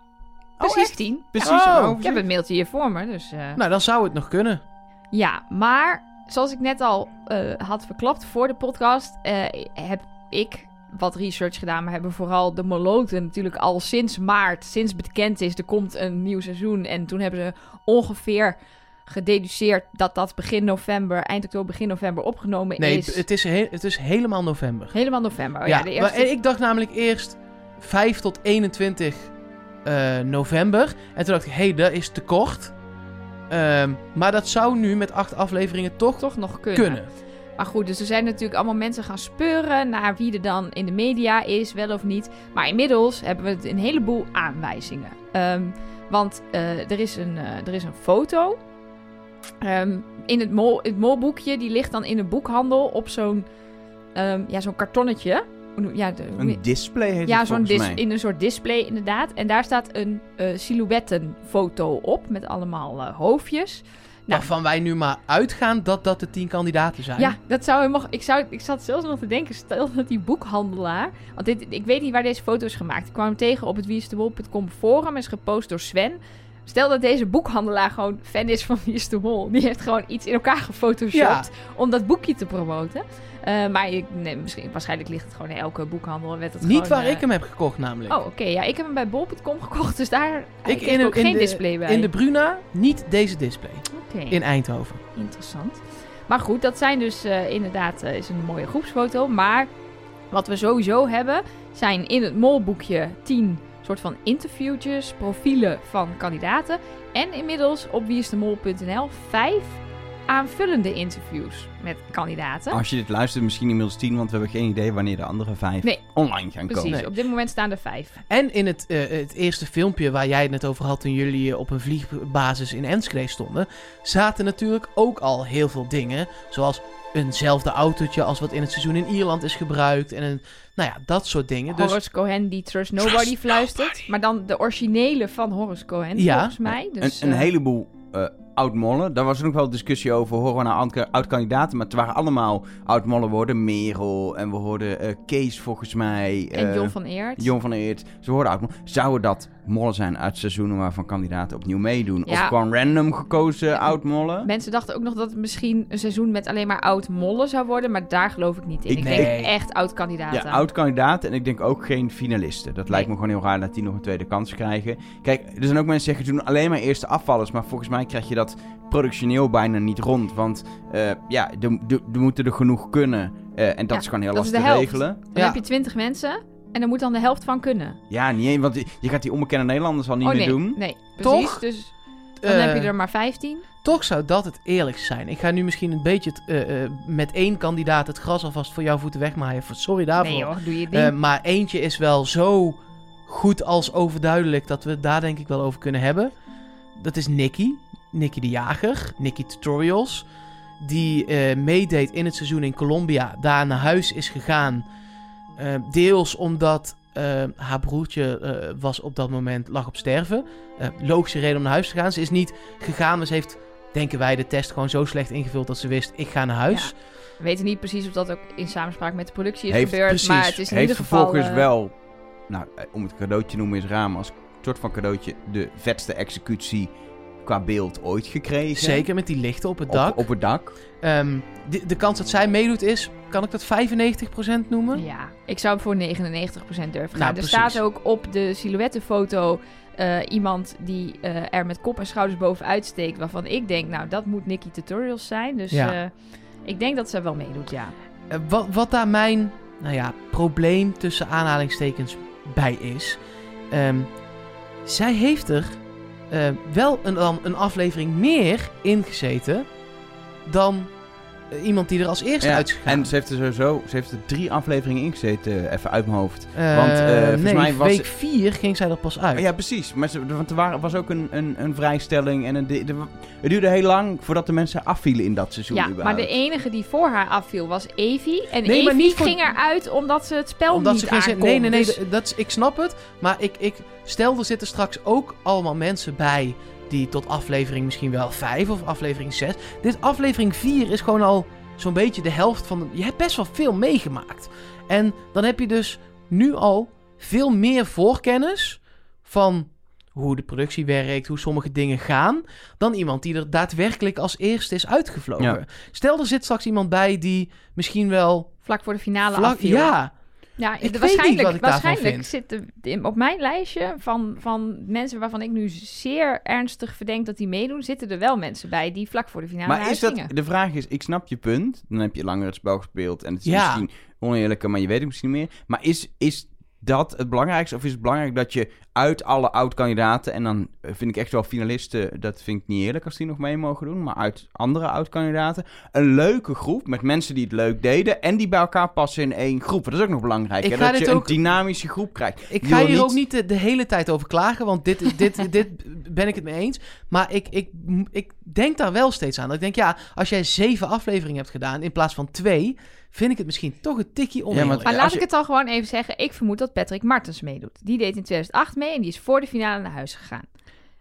Oh, Precies echt? 10. Precies. Oh. een Ik heb het mailtje hier voor me, dus... eh, Nou, dan zou het nog kunnen. Ja, maar zoals ik net al eh, had verklapt voor de podcast, eh, heb ik wat research gedaan. Maar hebben vooral de Moloten natuurlijk al sinds maart, sinds bekend is, er komt een nieuw seizoen. En toen hebben ze ongeveer gededuceerd dat dat begin november, eind oktober, begin november opgenomen Nee, is. het is, he- het is helemaal november. Helemaal november. Oh, ja, de maar eerste... ik dacht namelijk eerst 5 tot 21 eh, november. En toen dacht ik, hé, hey, dat is te kort. Ehm, maar dat zou nu met acht afleveringen toch, toch nog kunnen. Maar goed, dus er zijn natuurlijk allemaal mensen gaan speuren naar wie er dan in de media is, wel of niet. Maar inmiddels hebben we een heleboel aanwijzingen. Ehm, want eh, er, is een, eh, er is een foto. Ehm, in het, mol, het molboekje, die ligt dan in de boekhandel op zo'n ja, zo'n kartonnetje. Ja, de- Een display heet ja het zo'n volgens dis- mij. in een soort display inderdaad. En daar staat een eh silhouettenfoto op met allemaal eh, hoofdjes. Nou. Waarvan wij nu maar uitgaan dat dat de tien kandidaten zijn. Ja, dat zou helemaal. Ik, zou, ik zat zelfs nog te denken, stel dat die boekhandelaar. Want dit, ik weet niet waar deze foto is gemaakt. Ik kwam hem tegen op het wieisdewol.com forum. Is gepost door Sven. Stel dat deze boekhandelaar gewoon fan is van Wie is de Mol. Die heeft gewoon iets in elkaar gefotoshopt om dat boekje te promoten. Eh, maar ik, nee, misschien, waarschijnlijk ligt het gewoon in elke boekhandel. Werd het Niet gewoon, waar eh, ik hem heb gekocht namelijk. Oh, oké. Ja, ik heb hem bij bol.com gekocht. Dus daar ik ik in, ook in geen de, display bij. In de Bruna, niet deze display. Oké. In Eindhoven. Interessant. Maar goed, dat zijn dus eh, inderdaad eh, is een mooie groepsfoto. Maar wat we sowieso hebben, zijn in het molboekje 10 soort van interviewtjes, profielen van kandidaten. En inmiddels op wieisdemol.nl 5 aanvullende interviews met kandidaten. Als je dit luistert, misschien inmiddels 10, want we hebben geen idee wanneer de andere vijf Nee. online gaan Precies, komen. Nee. op dit moment staan er 5. En in het, eh, het eerste filmpje waar jij het net over had toen jullie op een vliegbasis in Enschede stonden, zaten natuurlijk ook al heel veel dingen. Zoals eenzelfde autootje als wat in het seizoen in Ierland is gebruikt. En een, nou ja, dat soort dingen. Dus Horace Cohen die Trust Nobody Trust fluistert. nobody. Maar dan de originele van Horace Cohen, Ja. volgens mij. Dus, een, een eh, heleboel eh oud-mollen. Daar was ook nog wel discussie over. Horen we nou oud- oud-kandidaten? Maar het waren allemaal oud-mollen. We hoorden Merel en we hoorden eh, Kees volgens mij. en eh, Jon van Eert. Jon van Eert. Ze hoorden oud Zouden dat mollen zijn uit seizoenen waarvan kandidaten opnieuw meedoen? Of gewoon random gekozen oud-mollen? Mensen dachten ook nog dat het misschien een seizoen met alleen maar oud mollen zou worden, maar daar geloof ik niet in. Ik- Ik, Nee. denk echt oud kandidaten. Ja, oud-kandidaten en ik denk ook geen finalisten. Dat lijkt me gewoon heel raar dat die nog een tweede kans krijgen. Kijk, er zijn ook mensen die zeggen, doen alleen maar eerste afvallers. Maar volgens mij krijg je dat productioneel bijna niet rond. Want eh, ja, er, moeten er genoeg kunnen. eh, en dat Ja, is gewoon heel lastig te helft. regelen. Dan Ja. heb je 20 mensen en er moet dan de helft van kunnen. Ja, niet één, want je gaat die onbekende Nederlanders al niet oh meer nee, doen. nee, precies. Toch? Dus dan Eh, heb je er maar 15. Toch zou dat het eerlijkst zijn. Ik ga nu misschien een beetje eh, eh, met één kandidaat het gras alvast voor jouw voeten wegmaaien. Sorry daarvoor. Nee hoor, doe je ding. Eh, maar eentje is wel zo goed als overduidelijk dat we het daar denk ik wel over kunnen hebben. Dat is Nicky. Nicky de Jager. Nicky Tutorials. Die eh, meedeed in het seizoen in Colombia. Daar naar huis is gegaan. Eh, deels omdat eh, haar broertje eh, was op dat moment lag op sterven. Eh, logische reden om naar huis te gaan. Ze is niet gegaan, maar ze heeft, denken wij, de test gewoon zo slecht ingevuld dat ze wist: ik ga naar huis. We weten niet precies of dat ook in samenspraak met de productie is Heeft- gebeurd. precies. Maar het is in Heeft ieder geval... vervolgens eh, wel, nou, eh, om het cadeautje te noemen is raar, maar als soort van cadeautje de vetste executie qua beeld ooit gekregen. Zeker met die lichten op het dak. op het dak. Ehm, de, de kans dat zij meedoet is, kan ik dat 95% noemen? Ja, ik zou voor 99% durven gaan. Nou, er precies. staat ook op de silhouettenfoto eh, iemand die eh, er met kop en schouders bovenuit steekt. Waarvan ik denk, nou, dat moet Nicky Tutorials zijn. Dus Ja. eh, ik denk dat ze wel meedoet, ja. Wat, wat daar mijn nou ja, probleem tussen aanhalingstekens bij is. ehm, zij heeft er eh, wel een, dan een aflevering meer in gezeten dan iemand die er als eerste Ja, uit is gegaan. en ze heeft er sowieso ze heeft er drie afleveringen in gezeten, even uit mijn hoofd. Eh, want, eh, volgens nee, mij was- week 4 ging zij er pas uit. Ja, precies. Maar ze, want er waren, was ook een, een, een vrijstelling en een, het duurde heel lang voordat de mensen afvielen in dat seizoen. Ja, maar de enige die voor haar afviel was Evie. En Nee, maar Evie voor- ging eruit omdat ze het spel Omdat niet ze aankon. Nee, nee, nee, Dus- dat ik snap het. Maar ik, ik stel, er zitten straks ook allemaal mensen bij... die tot aflevering misschien wel 5 of aflevering 6... Dit aflevering 4 is gewoon al zo'n beetje de helft van... De, je hebt best wel veel meegemaakt. En dan heb je dus nu al veel meer voorkennis... van hoe de productie werkt, hoe sommige dingen gaan... dan iemand die er daadwerkelijk als eerste is uitgevlogen. Ja. Stel, er zit straks iemand bij die misschien wel... vlak voor de finale Vlak, afviel. ja, Ja, Ik de- weet waarschijnlijk, niet wat ik daarvan waarschijnlijk vind. zit op mijn lijstje van, van mensen waarvan ik nu zeer ernstig verdenk dat die meedoen, zitten er wel mensen bij die vlak voor de finale maar is dat, de vraag is, ik snap je punt. Dan heb je langer het spel gespeeld en het is Ja. misschien oneerlijker, maar je weet het misschien niet meer. Maar is, is dat het belangrijkste? Of is het belangrijk dat je uit alle oud-kandidaten, en dan eh, vind ik echt wel finalisten, dat vind ik niet eerlijk als die nog mee mogen doen, maar uit andere oud-kandidaten, een leuke groep met mensen die het leuk deden en die bij elkaar passen in één groep. Dat is ook nog belangrijk, hè, dat je ook- een dynamische groep krijgt. Ik Je ga hier niet- ook niet de, de hele tijd over klagen, want dit, dit, dit ben ik het mee eens. Maar ik, ik, ik denk daar wel steeds aan. Dat ik denk, ja, als jij zeven afleveringen hebt gedaan in plaats van twee, vind ik het misschien toch een tikje oneerlijk. want- Maar Ja, laat ik het dan gewoon even zeggen. Ik vermoed dat Patrick Martens meedoet. Die deed in 2008 mee en die is voor de finale naar huis gegaan.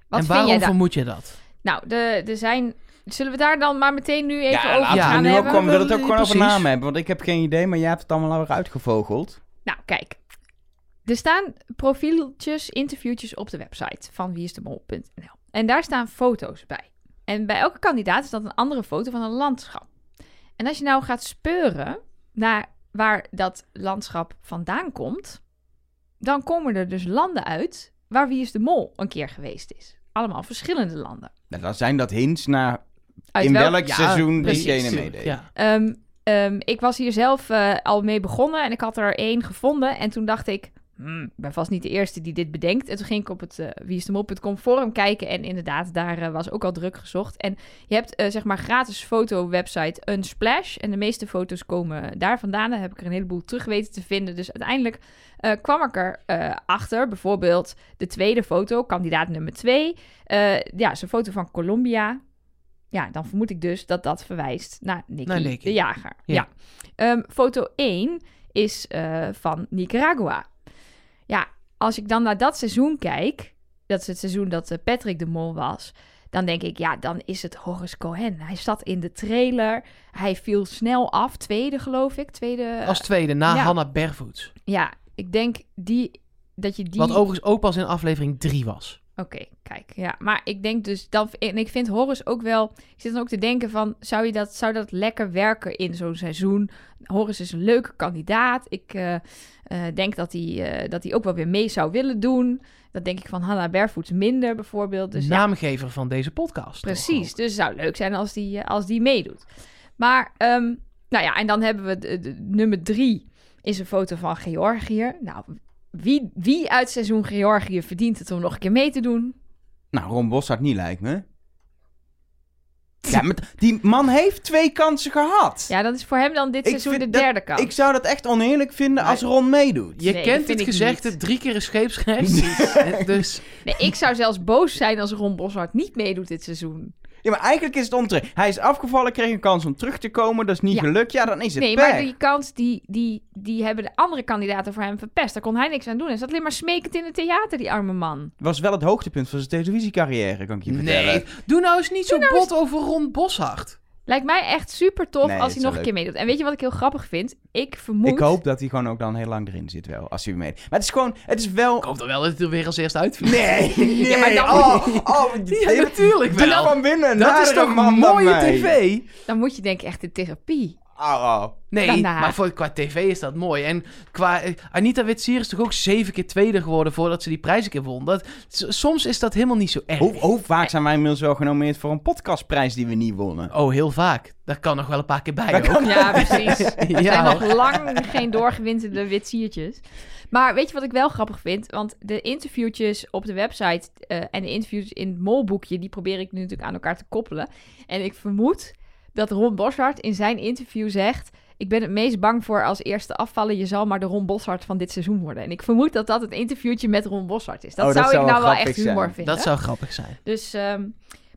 Wat en vind waarom vermoed je dat? Nou, de, er zijn... Zullen we daar dan maar meteen nu even ja, over laten we gaan nu ook hebben? wil het ook gewoon over namen hebben, want ik heb geen idee, maar jij hebt het allemaal al weer uitgevogeld. Nou, kijk. Er staan profieltjes, interviewtjes op de website van wieisdemol.nl. En daar staan foto's bij. En bij elke kandidaat is dat een andere foto van een landschap. En als je nou gaat speuren naar waar dat landschap vandaan komt, dan komen er dus landen uit waar Wie is de Mol een keer geweest is. Allemaal verschillende landen. Nou, dan zijn dat hints naar Uit in welk- welk Ja, seizoen diegene meedeed. Ja. Ehm, ehm, ik was hier zelf eh, al mee begonnen en ik had er één gevonden. En toen dacht ik, hmm, ik ben vast niet de eerste die dit bedenkt. En toen ging ik op het uh, forum kijken. En inderdaad, daar eh, was ook al druk gezocht. En je hebt eh, zeg maar gratis foto-website Unsplash. En de meeste foto's komen daar vandaan. Daar heb ik er een heleboel terug weten te vinden. Dus uiteindelijk kwam ik er achter. Bijvoorbeeld de tweede foto, kandidaat nummer twee. Ja, is een foto van Colombia. Ja, dan vermoed ik dus dat dat verwijst naar Nicky, Naar Nicky. de jager. Ja. Ja. Ehm, foto 1 is van Nicaragua. Ja, als ik dan naar dat seizoen kijk, dat is het seizoen dat eh, Patrick de Mol was, dan denk ik, ja, dan is het Horace Cohen. Hij zat in de trailer, hij viel snel af, tweede geloof ik, tweede. Als tweede, na ja. Hannah Bervoets. Ja, ik denk die, dat je die... Wat overigens ook pas in aflevering 3 was. Oké, kijk. Ja, maar ik denk dus dan. En ik vind Horus ook wel. Ik zit dan ook te denken van. Zou, je dat, zou dat lekker werken in zo'n seizoen? Horus is een leuke kandidaat. Ik eh, eh, denk dat hij, eh, dat hij ook wel weer mee zou willen doen. Dat denk ik van Hannah Barefoots minder bijvoorbeeld. Dus ja, Naamgever van deze podcast. Precies, dus het zou leuk zijn als die, eh, als die meedoet. Maar, ehm, nou ja, en dan hebben we de, de- nummer drie is een foto van Georgië. Nou, wie, wie uit seizoen Georgië verdient het om nog een keer mee te doen? Nou, Ron Bossard niet lijkt me. Ja, maar die man heeft twee kansen gehad. Ja, dat is voor hem dan dit Ik seizoen de dat- derde kans. Ik zou dat echt oneerlijk vinden als Ron meedoet. Je Nee, kent het gezegde, drie keer een scheepsreis. En dus Nee, ik zou zelfs boos zijn als Ron Boshart niet meedoet dit seizoen. Ja, maar eigenlijk is het omterecht. Hij is afgevallen, kreeg een kans om terug te komen. Dat is niet Ja. gelukt. Ja, dan is het Nee, pech. maar die kans, die, die, die hebben de andere kandidaten voor hem verpest. Daar kon hij niks aan doen. Hij zat alleen maar smekend in het theater, die arme man. was wel het hoogtepunt van zijn televisiecarrière, kan ik je vertellen. nee, doe nou eens niet zo bot over Ron Boshart. Lijkt mij echt super tof Nee, als hij nog een keer meedoet. En weet je wat ik heel grappig vind? Ik vermoed... Ik hoop dat hij gewoon ook dan heel lang erin zit wel, als hij meedoet. Maar het is gewoon, het is wel... Ik hoop dan wel dat hij er weer als eerste uitvliegt. Nee, nee. Ja, maar dan- oh, oh, Ja, natuurlijk wel. van binnen. Dat is toch dan mooie tv? Dan moet je denk ik echt in therapie. Oh, oh. Nee, Daarna. maar voor, qua tv is dat mooi. En qua... eh, Anita Witsier is toch ook zeven keer tweede geworden voordat ze die prijs een keer won. Dat, soms is dat helemaal niet zo erg. Hoe, hoe vaak zijn wij inmiddels wel genomineerd voor een podcastprijs die we niet wonnen? Oh, heel vaak. Daar kan nog wel een paar keer bij Dat ook. kan- Ja, precies. Er Ja, zijn nog lang geen doorgewinterde witsiertjes. Maar weet je wat ik wel grappig vind? Want de interviewtjes op de website eh, en de interviews in het molboekje... die probeer ik nu natuurlijk aan elkaar te koppelen. En ik vermoed dat Ron Boshart in zijn interview zegt... ik ben het meest bang voor als eerste afvallen... je zal maar de Ron Boshart van dit seizoen worden. En ik vermoed dat dat het interviewtje met Ron Boshart is. Dat, Oh, dat zou zou ik nou wel echt grappig humor zijn. vinden. Dat zou grappig zijn. Dus, ehm,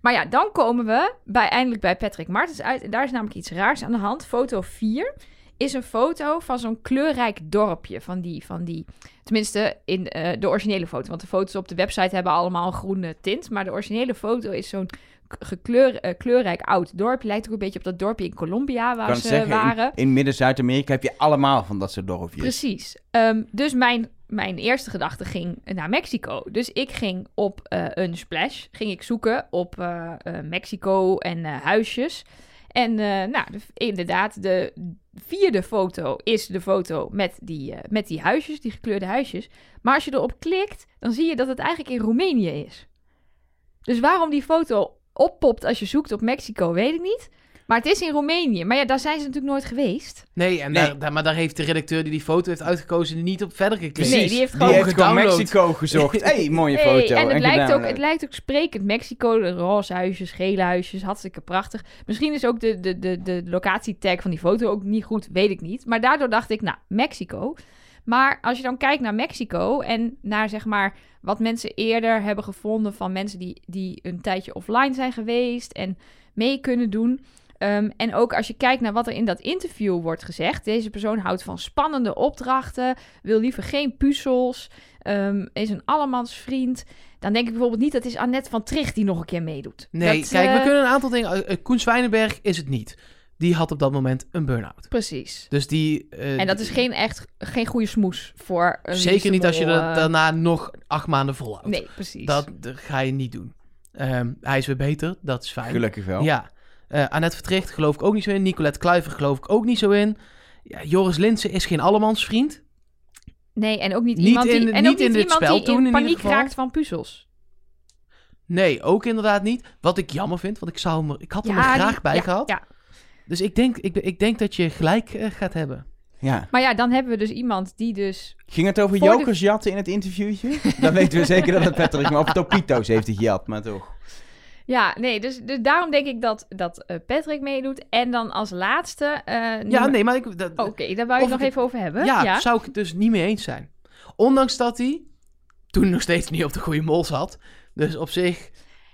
maar ja, dan komen we bij, eindelijk bij Patrick Martens uit. En daar is namelijk iets raars aan de hand. Foto 4 is een foto van zo'n kleurrijk dorpje. Van die, van die tenminste in eh, de originele foto. Want de foto's op de website hebben allemaal een groene tint. Maar de originele foto is zo'n gekleur, eh, kleurrijk oud dorpje. Lijkt ook een beetje op dat dorpje in Colombia waar kan ze zeggen, waren. in, in Midden-Zuid-Amerika heb je allemaal van dat soort dorpjes. Precies. Ehm, dus mijn, mijn eerste gedachte ging naar Mexico. Dus ik ging op eh een splash, ging ik zoeken op eh, Mexico en huisjes. En nou, de- inderdaad, de vierde foto is de foto met die, met die huisjes, die gekleurde huisjes. Maar als je erop klikt, dan zie je dat het eigenlijk in Roemenië is. Dus waarom die foto oppopt als je zoekt op Mexico, weet ik niet. Maar het is in Roemenië. Maar ja, daar zijn ze natuurlijk nooit geweest. Nee, en Nee. Daar, daar- maar daar heeft de redacteur die die foto heeft uitgekozen niet op verder geklikt. Nee, die heeft Die gewoon heeft gewoon gedownload. Mexico gezocht. hey, mooie Hey, foto. en het lijkt, ook, het lijkt ook sprekend. Mexico, de roze huisjes, gele huisjes, hartstikke prachtig. Misschien is ook de, de, de, de locatietag van die foto ook niet goed, weet ik niet. Maar daardoor dacht ik, nou, Mexico. Maar als je dan kijkt naar Mexico en naar zeg maar wat mensen eerder hebben gevonden van mensen die, die een tijdje offline zijn geweest en mee kunnen doen. Ehm, en ook als je kijkt naar wat er in dat interview wordt gezegd. Deze persoon houdt van spannende opdrachten, wil liever geen puzzels, ehm, is een allemansvriend. Dan denk ik bijvoorbeeld niet dat het is Annette van Tricht die nog een keer meedoet. Nee, Dat, kijk, we eh, kunnen een aantal dingen... Koen Zwijnenberg is het niet. Die had op dat moment een burn-out. Precies. Dus die... eh, En dat is geen echt geen goede smoes voor een Zeker niet als je dat eh, daarna nog acht maanden volhoudt. Nee, precies. Dat, dat ga je niet doen. Ehm, hij is weer beter, dat is fijn. Gelukkig wel. Ja. Eh Annette Vertricht geloof ik ook niet zo in. Nicolette Kluiver geloof ik ook niet zo in. Ja, Joris Linsen is geen allemansvriend. Nee, en ook niet, Niet iemand in- die, en niet ook niet in iemand spel die toen, in in ieder paniek geval. raakt van puzzels. Nee, ook inderdaad niet. Wat ik jammer vind, want ik, zou hem ik had hem er graag die- bij ja, gehad. ja. Dus ik denk, ik, ik denk dat je gelijk eh, gaat hebben. Ja. Maar ja, dan hebben we dus iemand die dus... Ging het over de- jokers jatten in het interviewtje? Dan weten we zeker dat het Patrick... Maar of Topito's heeft hij gejat, maar toch. Ja, nee, dus, dus daarom denk ik dat, dat eh, Patrick meedoet. En dan als laatste... eh, Ja, nee, maar ik, dat, Oké, daar wou je het nog ik- even over hebben. ja, zou ik het dus niet mee eens zijn. Ondanks dat hij toen nog steeds niet op de goede mol zat. Dus op zich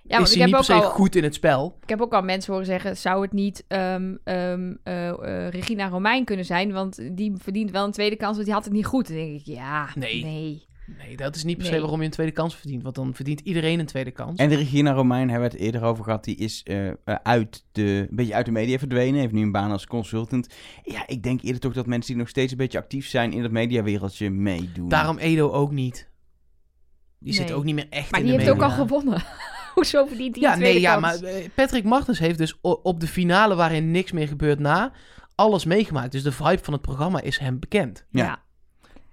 Ja, is ik hij niet per ook se al, goed in het spel. ik heb ook al mensen horen zeggen... zou het niet ehm, ehm, eh, eh, Regina Romein kunnen zijn? Want die verdient wel een tweede kans, want die had het niet goed. Dan denk ik, ja, Nee. nee. Nee, dat is niet per se Nee. waarom je een tweede kans verdient. Want dan verdient iedereen een tweede kans. En de Regina Romein hebben we het eerder over gehad. Die is eh, uit de, een beetje uit de media verdwenen. Heeft nu een baan als consultant. Ja, ik denk eerder toch dat mensen die nog steeds een beetje actief zijn in het mediawereldje meedoen. Daarom Edo ook niet. Die zit ook niet meer echt Maar in die de heeft ook al gewonnen. Hoezo verdient die Ja, een tweede nee, ja, kans? maar eh, Patrick Martens heeft dus op de finale waarin niks meer gebeurt na, alles meegemaakt. Dus de vibe van het programma is hem bekend. Ja. Ja.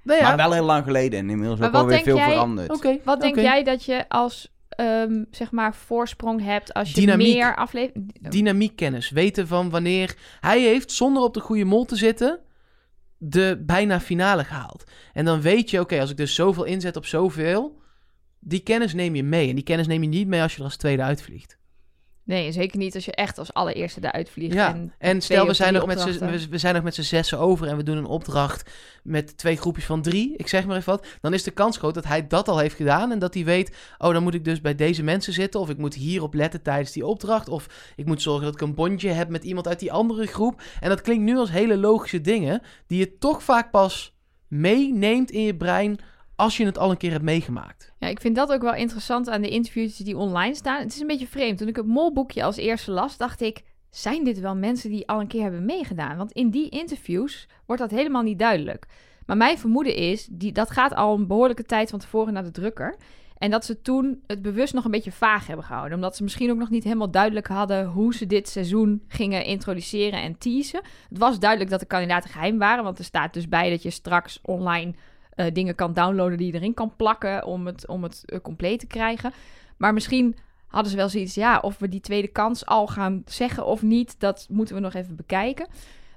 Nou ja, Maar wel heel lang geleden en inmiddels ook wat alweer denk veel jij- veranderd. oké. Wat denk jij dat je als, ehm, zeg maar, voorsprong hebt als je Dynamiek. meer afleveringen... Dynamiekkennis, weten van wanneer... Hij heeft, zonder op de goede mol te zitten, de bijna finale gehaald. En dan weet je, oké, als ik dus zoveel inzet op zoveel, die kennis neem je mee. En die kennis neem je niet mee als je er als tweede uitvliegt. Nee, zeker niet als je echt als allereerste eruit vliegt. Ja, En stel we zijn, nog met z'n- we zijn nog met z'n zessen over en we doen een opdracht met twee groepjes van drie, ik zeg maar even wat, dan is de kans groot dat hij dat al heeft gedaan en dat hij weet, oh dan moet ik dus bij deze mensen zitten of ik moet hierop letten tijdens die opdracht of ik moet zorgen dat ik een bondje heb met iemand uit die andere groep. En dat klinkt nu als hele logische dingen die je toch vaak pas meeneemt in je brein als je het al een keer hebt meegemaakt. Ja, ik vind dat ook wel interessant aan de interviews die online staan. Het is een beetje vreemd. Toen ik het molboekje als eerste las, dacht ik... zijn dit wel mensen die al een keer hebben meegedaan? Want in die interviews wordt dat helemaal niet duidelijk. Maar mijn vermoeden is, die, dat gaat al een behoorlijke tijd van tevoren naar de drukker. En dat ze toen het bewust nog een beetje vaag hebben gehouden. Omdat ze misschien ook nog niet helemaal duidelijk hadden hoe ze dit seizoen gingen introduceren en teasen. Het was duidelijk dat de kandidaten geheim waren. Want er staat dus bij dat je straks online eh, dingen kan downloaden die je erin kan plakken om het, om het eh, compleet te krijgen. Maar misschien hadden ze wel zoiets, ja, of we die tweede kans al gaan zeggen of niet, dat moeten we nog even bekijken.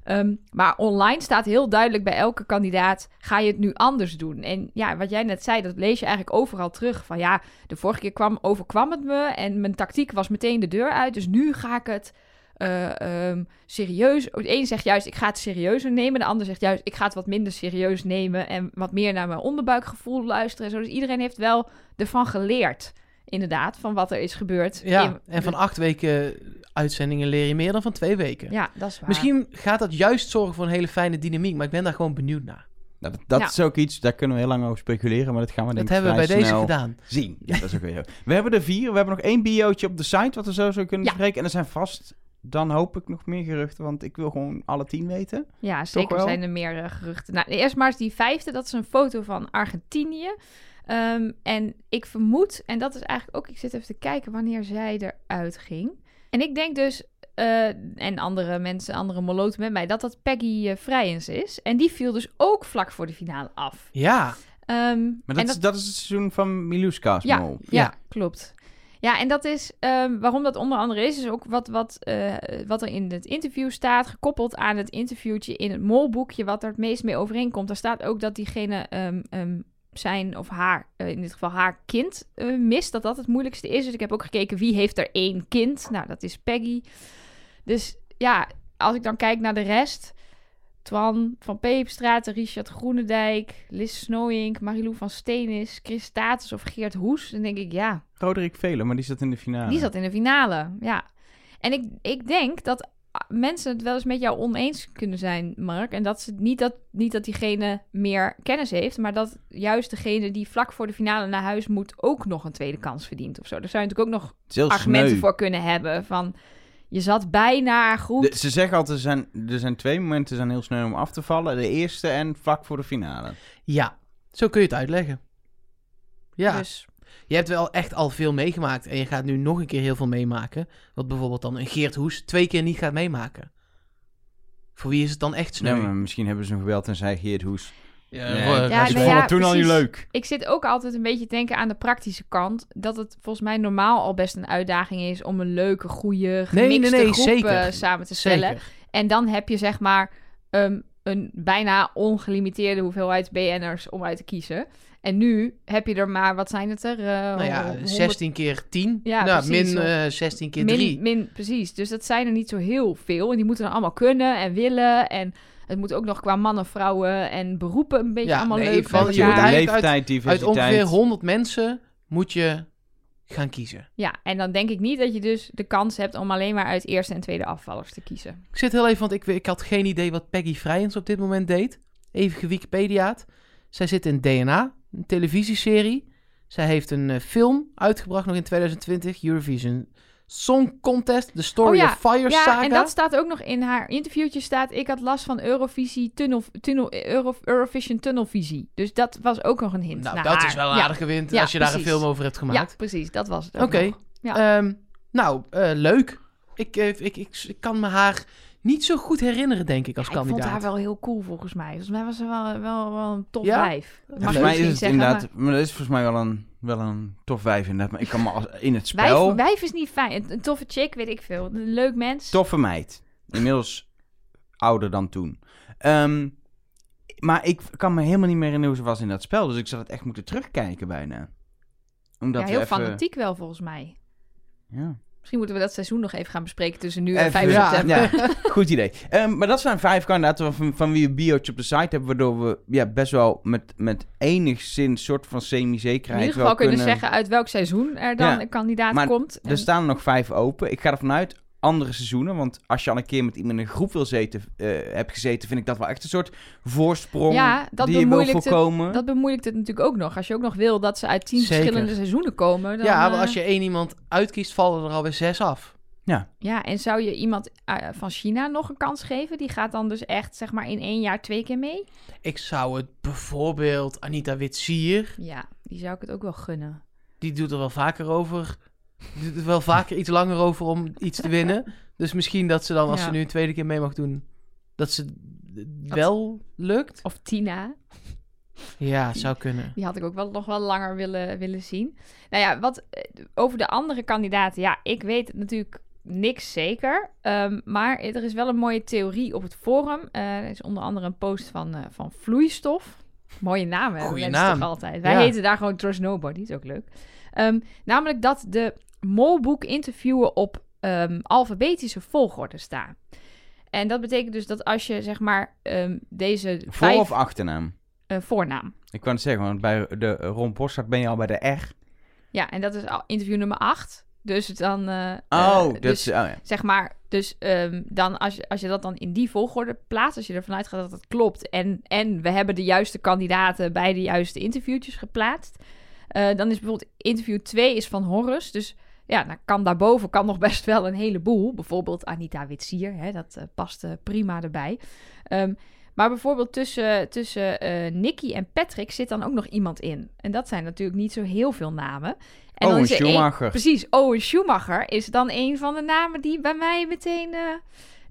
Ehm, maar online staat heel duidelijk bij elke kandidaat: ga je het nu anders doen? En ja, wat jij net zei, dat lees je eigenlijk overal terug. Van ja, de vorige keer kwam, overkwam het me en mijn tactiek was meteen de deur uit. Dus nu ga ik het eh, ehm, serieus. De een zegt juist: ik ga het serieuzer nemen. De ander zegt juist: ik ga het wat minder serieus nemen en wat meer naar mijn onderbuikgevoel luisteren. En zo. Dus iedereen heeft wel ervan geleerd, inderdaad, van wat er is gebeurd. Ja, in- en van acht weken uitzendingen leer je meer dan van twee weken. Ja, dat is waar. Misschien gaat dat juist zorgen voor een hele fijne dynamiek, maar ik ben daar gewoon benieuwd naar. Nou, dat dat Ja. is ook iets, daar kunnen we heel lang over speculeren, maar dat gaan we denk Dat ik hebben we bij deze snel gedaan. zien. Ja, dat is ook weer. We hebben er vier, we hebben nog één biootje op de site wat we zo zo kunnen Ja. bespreken. En er zijn vast, dan hoop ik nog meer geruchten, want ik wil gewoon alle tien weten. Ja, zeker zijn er meer eh, geruchten. Nou, eerst maar eens die vijfde. Dat is een foto van Argentinië. Ehm, en ik vermoed, en dat is eigenlijk ook... Ik zit even te kijken wanneer zij eruit ging. En ik denk dus, eh, en andere mensen, andere moloten met mij... dat dat Peggy eh, Vrijens is. En die viel dus ook vlak voor de finale af. Ja, Ehm, Maar en dat, is, dat is het seizoen van Miluska's. Ja, Ja. klopt. Ja, en dat is ehm, waarom dat onder andere is, is ook wat, wat, eh, wat er in het interview staat, gekoppeld aan het interviewtje in het molboekje, wat er het meest mee overeenkomt. Daar staat ook dat diegene ehm, ehm, zijn of haar, eh, in dit geval haar kind, eh, mist. Dat dat het moeilijkste is. Dus ik heb ook gekeken wie heeft er één kind. Nou, dat is Peggy. Dus ja, als ik dan kijk naar de rest. Twan van Peepstraat, Richard Groenendijk, Lis Snowink, Marilou van Steenis, Chris Status of Geert Hoes. Dan denk ik, ja, Roderick Velen, maar die zat in de finale. die zat in de finale. Ja. En ik, ik denk dat mensen het wel eens met jou oneens kunnen zijn, Mark. En dat ze niet dat, niet dat diegene meer kennis heeft, maar dat juist degene die vlak voor de finale naar huis moet ook nog een tweede kans verdient of zo. Daar zou je natuurlijk ook nog argumenten sneu. voor kunnen hebben van je zat bijna goed. De- ze zeggen altijd, er zijn, er zijn twee momenten zijn heel snel om af te vallen. De eerste en vlak voor de finale. ja. Zo kun je het uitleggen. Ja, Dus je hebt wel echt al veel meegemaakt en je gaat nu nog een keer heel veel meemaken. Wat bijvoorbeeld dan een Geert Hoes twee keer niet gaat meemaken. Voor wie is het dan echt sneu? Nee, maar misschien hebben ze hem gebeld en zei Geert Hoes. Ja, Nee, Ja, ik nou vond ja, het toen al niet leuk. ik zit ook altijd een beetje te denken aan de praktische kant. Dat het volgens mij normaal al best een uitdaging is om een leuke, goede, Nee, nee, gemixte nee, groep zeker. samen te stellen. Zeker. En dan heb je zeg maar ehm, een bijna ongelimiteerde hoeveelheid BN'ers om uit te kiezen. En nu heb je er maar, wat zijn het er? eh, Nou ja, 100 16 keer 10. Ja, nou, precies, min zo. eh, 16 keer 3. Min, min, precies. Dus dat zijn er niet zo heel veel. En die moeten dan allemaal kunnen en willen. En het moet ook nog qua mannen, vrouwen en beroepen een beetje Ja, allemaal nee, leuk van- je moet leeftijd, Uit diversiteit. ongeveer 100 mensen moet je gaan kiezen. Ja, en dan denk ik niet dat je dus de kans hebt om alleen maar uit eerste en tweede afvallers te kiezen. Ik zit heel even, want ik, ik had geen idee wat Peggy Vrijens op dit moment deed. Even gewikipediaat. Zij zit in DNA, een televisieserie. Zij heeft een eh, film uitgebracht nog in 2020, Eurovision Song Contest, The Story Oh ja, of Fire Ja, Saga. en dat staat ook nog in haar interviewtje staat... ik had last van Eurovisie tunnel, tunnel, Euro, Eurovision tunnelvisie. Dus dat was ook nog een hint nou, dat haar. is wel een Ja. aardige wind Ja, als je daar een film over hebt Ja, gemaakt. precies. Dat was het Oké. Ja. Ehm, nou, eh, leuk. Ik, eh, ik, ik, ik kan me haar niet zo goed herinneren, denk ik, als Ja, ik kandidaat. vond haar wel heel cool volgens mij. Volgens mij was ze wel, wel, wel een tof Ja? mag Volgens ik mij is het zeggen, inderdaad, maar... dat is volgens mij wel een, wel een tof wijf inderdaad. Maar ik kan me als, in het spel, Wijf, wijf is niet fijn. Een, een toffe chick, weet ik veel. Een leuk mens. toffe meid. Inmiddels ouder dan toen. Ehm, maar ik kan me helemaal niet meer herinneren hoe ze was in dat spel. Dus ik zou het echt moeten terugkijken bijna. Omdat ja, we heel even- fanatiek wel volgens mij. Ja. Misschien moeten we dat seizoen nog even gaan bespreken tussen nu en Even- 5 ja, september. Ja, goed idee. Ehm, maar dat zijn vijf kandidaten van, van wie een biootje op de site hebben, waardoor we ja, best wel met, met enigszins soort van In semi-zekerheid ieder geval kunnen kunnen zeggen uit welk seizoen er dan Ja, een kandidaat maar komt. En- Er staan er nog vijf open. Ik ga ervan uit andere seizoenen, want als je al een keer met iemand in een groep wil zeten, eh, hebt gezeten, vind ik dat wel echt een soort voorsprong Ja, dat die je wil het- voorkomen. Dat bemoeilijkt het natuurlijk ook nog. Als je ook nog wil dat ze uit tien Zeker. verschillende seizoenen komen. Dan, ja, maar eh, als je één iemand uitkiest, vallen er alweer zes af. Ja, en zou je iemand eh, van China nog een kans geven? Die gaat dan dus echt, zeg maar, in één jaar twee keer mee? Ik zou het bijvoorbeeld Anita Witsier, Ja, die zou ik het ook wel gunnen. die doet er wel vaker over. Doet er wel vaker iets langer over om iets te winnen. Dus misschien dat ze dan, als Ja. ze nu een tweede keer mee mag doen, dat ze wel lukt. Of Tina, Ja, zou kunnen. die had ik ook wel nog wel langer willen, willen zien. Nou ja, wat eh, over de andere kandidaten. Ja, ik weet natuurlijk niks zeker. Ehm, maar er is wel een mooie theorie op het forum. Eh, er is onder andere een post van, eh, van Vloeistof. Mooie naam Goeie naam. toch altijd. Wij Ja. heten daar gewoon Trust Nobody, is ook leuk. Ehm, namelijk dat de molboek interviewen op ehm, alfabetische volgorde staan. En dat betekent dus dat als je zeg maar ehm, deze Voor- vijf of achternaam? eh, voornaam. Ik kan het zeggen, want bij de Ron Bossart ben je al bij de R. Ja, en dat is interview nummer 8. Dus dan. eh, Oh, eh, dat dus, is... Oh, ja. zeg maar, dus ehm, dan als je, als je dat dan in die volgorde plaatst, als je ervan uitgaat dat het klopt. En, en we hebben de juiste kandidaten bij de juiste interviewtjes geplaatst. eh, dan is bijvoorbeeld interview 2 is van Horus. Dus ja, dan kan daarboven kan nog best wel een heleboel. Bijvoorbeeld Anita Witsier, hè, dat eh, past prima erbij. Ehm, maar bijvoorbeeld tussen, tussen eh Nicky en Patrick zit dan ook nog iemand in. En dat zijn natuurlijk niet zo heel veel namen. En Owen is één- Schumacher. precies, Owen Schumacher is dan een van de namen die bij mij meteen eh,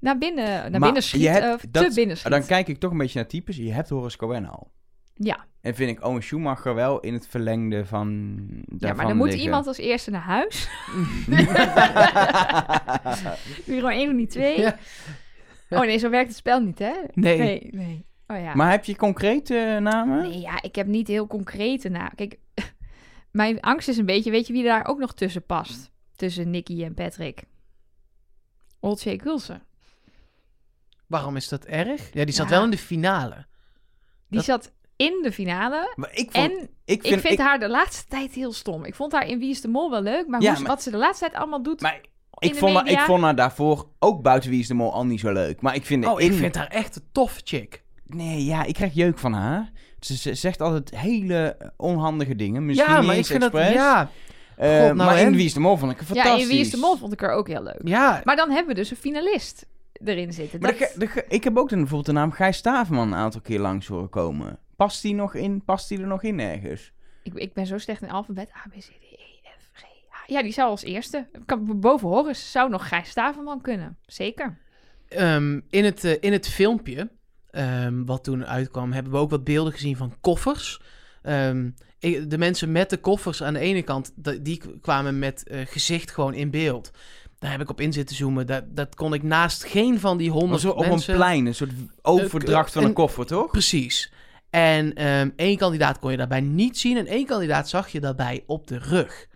naar binnen, naar Maar binnen schiet. hebt- of te binnen schiet. Dan kijk ik toch een beetje naar types. Je hebt Horace Cohen al. Ja. En vind ik Owen Schumacher wel in het verlengde van ja, maar dan moet liggen. iemand als eerste naar huis. Doe gewoon één van die twee. Ja. Oh nee, zo werkt het spel niet, hè? Nee. Nee, nee. Oh ja. Maar heb je concrete namen? Nee, ja, ik heb niet heel concrete namen. Kijk, mijn angst is een beetje, weet je wie daar ook nog tussen past? Tussen Nicky en Patrick. Olcay Gulsen. Waarom is dat erg? Ja, die zat Ja. wel in de finale. Die Dat- zat in de finale. Maar ik vond... En ik ik vind haar de laatste tijd heel stom. Ik vond haar in Wie is de Mol wel leuk, maar, Ja, hoe maar- wat ze de laatste tijd allemaal doet... Maar in ik de vond, haar, ik vond haar daarvoor ook buiten Wie is de Mol al niet zo leuk. Maar ik vind... Oh, in... ik vind haar echt een toffe chick. Nee, ja, ik krijg jeuk van haar. Ze, ze zegt altijd hele onhandige dingen. Misschien ja, niet maar ik eens vind dat... expres. Ja, Eh, God, nou maar in en? Wie is de Mol vond ik het ja, fantastisch. in Wie is de Mol vond ik haar ook heel leuk. ja. Maar dan hebben we dus een finalist erin zitten. Maar Dat- de ge- de ge- ik heb ook dan bijvoorbeeld de naam Gijs Staverman een aantal keer langs horen komen. Past die nog in? Past die er nog in ergens? ik, ik ben zo slecht in alfabet. A, B, C, D, E, F, G, H. Ja, die zou als eerste. Kan, boven Horus zou nog Gijs Staverman kunnen. Zeker. Ehm, in, het, eh, in het filmpje, ehm, wat toen uitkwam, hebben we ook wat beelden gezien van koffers. Ehm, de mensen met de koffers aan de ene kant, die kwamen met eh, gezicht gewoon in beeld. Daar heb ik op in zitten zoomen. Dat, dat kon ik naast geen van die honderd zo op mensen... een plein, een soort overdracht van een- een koffer, toch? Precies. En ehm, één kandidaat kon je daarbij niet zien en één kandidaat zag je daarbij op de rug.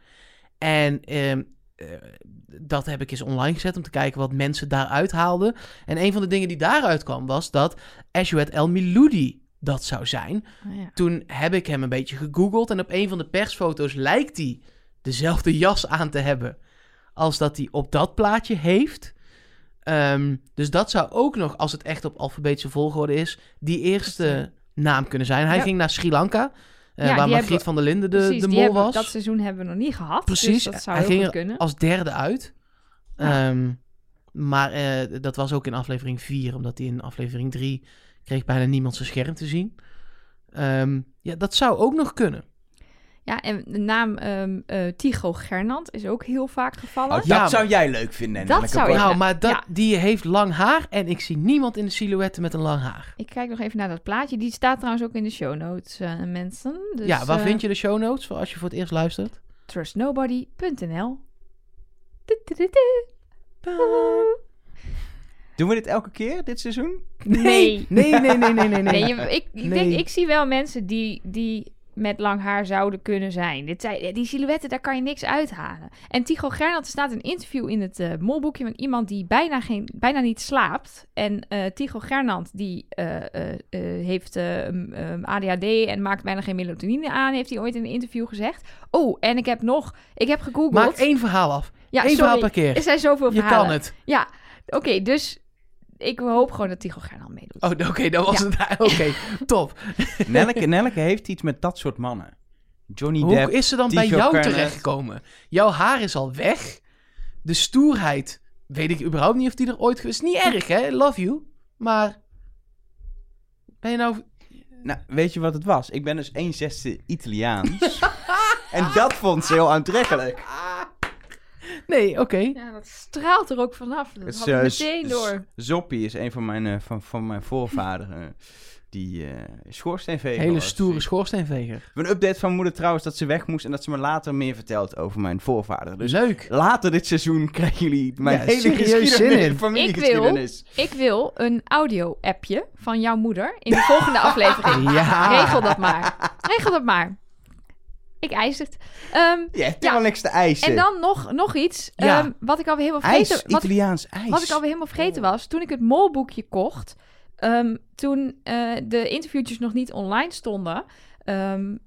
En ehm, eh, dat heb ik eens online gezet om te kijken wat mensen daaruit haalden. En een van de dingen die daaruit kwam was dat Ashwet El Miloudi dat zou zijn. Oh, ja. Toen heb ik hem een beetje gegoogeld en op een van de persfoto's lijkt hij dezelfde jas aan te hebben als dat hij op dat plaatje heeft. Ehm, dus dat zou ook nog, als het echt op alfabetische volgorde is, die eerste naam kunnen zijn. Hij Ja. ging naar Sri Lanka, eh, Ja, waar Margriet van der Linden de, Precies, de mol was. Dat seizoen hebben we nog niet gehad. Precies, Dus dat zou hij ging als derde uit. Ja. Ehm, maar eh, dat was ook in aflevering 4, omdat hij in aflevering 3 kreeg bijna niemand zijn scherm te zien. Ehm, ja, dat zou ook nog kunnen. Ja, en de naam ehm eh, Tycho Gernand is ook heel vaak gevallen. Oh, dat Ja, zou jij leuk vinden. Dat zou ik-. Nou, maar dat, Ja. die heeft lang haar en ik zie niemand in de silhouette met een lang haar. Ik kijk nog even naar dat plaatje. Die staat trouwens ook in de show notes, eh, mensen. Dus, ja, waar eh, vind je de show notes voor als je voor het eerst luistert? Trustnobody.nl. Doen we dit elke keer, dit seizoen? Nee. Nee, nee, nee, nee, nee, nee. Nee, je- ik, ik, Nee. denk, ik zie wel mensen die, die met lang haar zouden kunnen zijn. Dit zijn die silhouetten, daar kan je niks uithalen. En Tycho Gernand, er staat een interview in het eh molboekje van iemand die bijna, geen, bijna niet slaapt. En eh Tycho Gernand, die eh, heeft um, ADHD en maakt bijna geen melatonine aan, heeft hij ooit in een interview gezegd. Oh, en ik heb nog, ik heb gegoogeld. Maak één verhaal af. ja, Eén verhaal per keer. er zijn zoveel Je verhalen. kan het. Ja, oké, dus ik hoop gewoon dat Tycho Gernand meedoet. Oh, oké, dat was Ja. het. Oké, top. Nelleke, Nelleke heeft iets met dat soort mannen. Johnny Hoe Depp. is ze dan bij jou Gernand. terechtgekomen? Jouw haar is al weg. De stoerheid, weet ik überhaupt niet of die er ooit... is niet erg, hè? Love you. Maar... Ben je nou... Nou, weet je wat het was? Ik ben dus 1 zesde Italiaans. en dat vond ze heel aantrekkelijk. Nee, oké. Ja, dat straalt er ook vanaf. Dat Het had is, ik eh, meteen door. Zoppie is een van mijn, eh, van, van mijn voorvaderen. Die eh schoorsteenveger Hele was. stoere Ik schoorsteenveger. een update van moeder trouwens dat ze weg moest en dat ze me later meer vertelt over mijn voorvader. Dus Leuk. later dit seizoen krijgen jullie mijn Ja, hele serieus geschiedenis, zin in. familiegeschiedenis. Ik wil een audio-appje van jouw moeder in de volgende aflevering. Ja. Regel dat maar. Regel dat maar. Ik eis het. Ehm, Je hebt Ja. niks te eisen. en dan nog, nog iets. Ja. ehm, wat ik alweer helemaal ijs, vergeten... Wat, Italiaans ijs. wat ik alweer helemaal vergeten was. Toen ik het molboekje kocht... ehm, toen eh, de interviewtjes nog niet online stonden...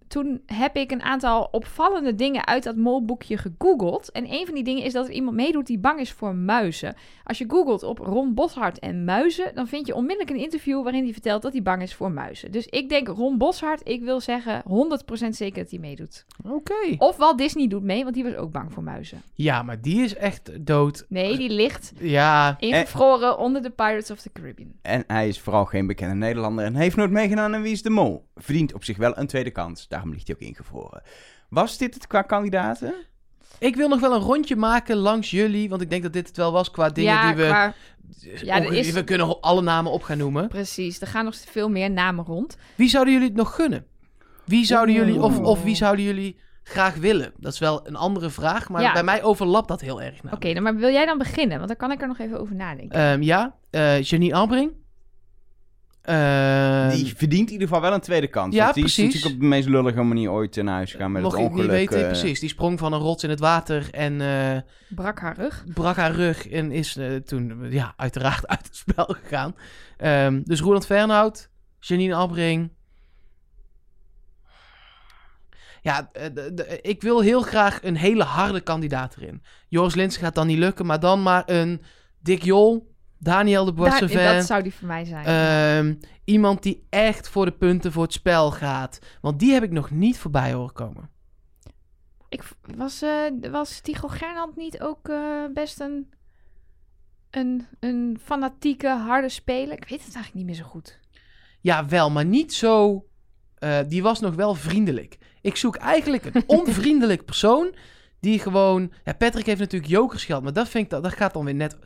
toen heb ik een aantal opvallende dingen uit dat molboekje gegoogeld. En een van die dingen is dat er iemand meedoet die bang is voor muizen. Als je googelt op Ron Boshart en muizen, dan vind je onmiddellijk een interview waarin hij vertelt dat hij bang is voor muizen. Dus ik denk Ron Boshart, ik wil zeggen 100% zeker dat hij meedoet. Oké. Of Walt Disney doet mee, want die was ook bang voor muizen. Ja, maar die is echt dood. Nee, die ligt Ja, ingevroren onder de Pirates of the Caribbean. En hij is vooral geen bekende Nederlander en heeft nooit meegedaan aan Wie is de Mol. Verdient op zich wel een tweede kans, daarom ligt hij ook ingevroren. Was dit het qua kandidaten? ik wil nog wel een rondje maken langs jullie, want ik denk dat dit het wel was qua dingen ja, die we... qua- Ja, er is- We kunnen alle namen op gaan noemen. precies. Er gaan nog veel meer namen rond. Wie zouden jullie het nog gunnen? Wie zouden jullie, of, of wie zouden jullie graag willen? Dat is wel een andere vraag, maar Ja. bij mij overlapt dat heel erg. Oké, dan maar wil jij dan beginnen? Want dan kan ik er nog even over nadenken. Ehm, ja, eh Janine Albring. Ehm, Die verdient in ieder geval wel een tweede kans. Ja, die precies. is natuurlijk op de meest lullige manier ooit naar huis gegaan met mocht het ik niet ongeluk. weten, eh, precies. Die sprong van een rots in het water en eh, Brak haar rug. brak haar rug en is eh, toen ja, uiteraard uit het spel gegaan. Ehm, dus Roland Fernhout, Janine Albring. Ja, de- de- ik wil heel graag een hele harde kandidaat erin. Joris Lins gaat dan niet lukken, maar dan maar een Dick Jol, Daniel de Boissevin. dat zou die voor mij zijn. Ehm, iemand die echt voor de punten voor het spel gaat. Want die heb ik nog niet voorbij horen komen. Ik was, eh, was Tycho Gernand niet ook eh, best een, een, een fanatieke, harde speler? Ik weet het eigenlijk niet meer zo goed. Ja, wel, maar niet zo. eh, die was nog wel vriendelijk. Ik zoek eigenlijk een onvriendelijk persoon. Die gewoon. Ja, Patrick heeft natuurlijk jokers gehad. Maar dat, vind ik, dat, dat gaat dan weer net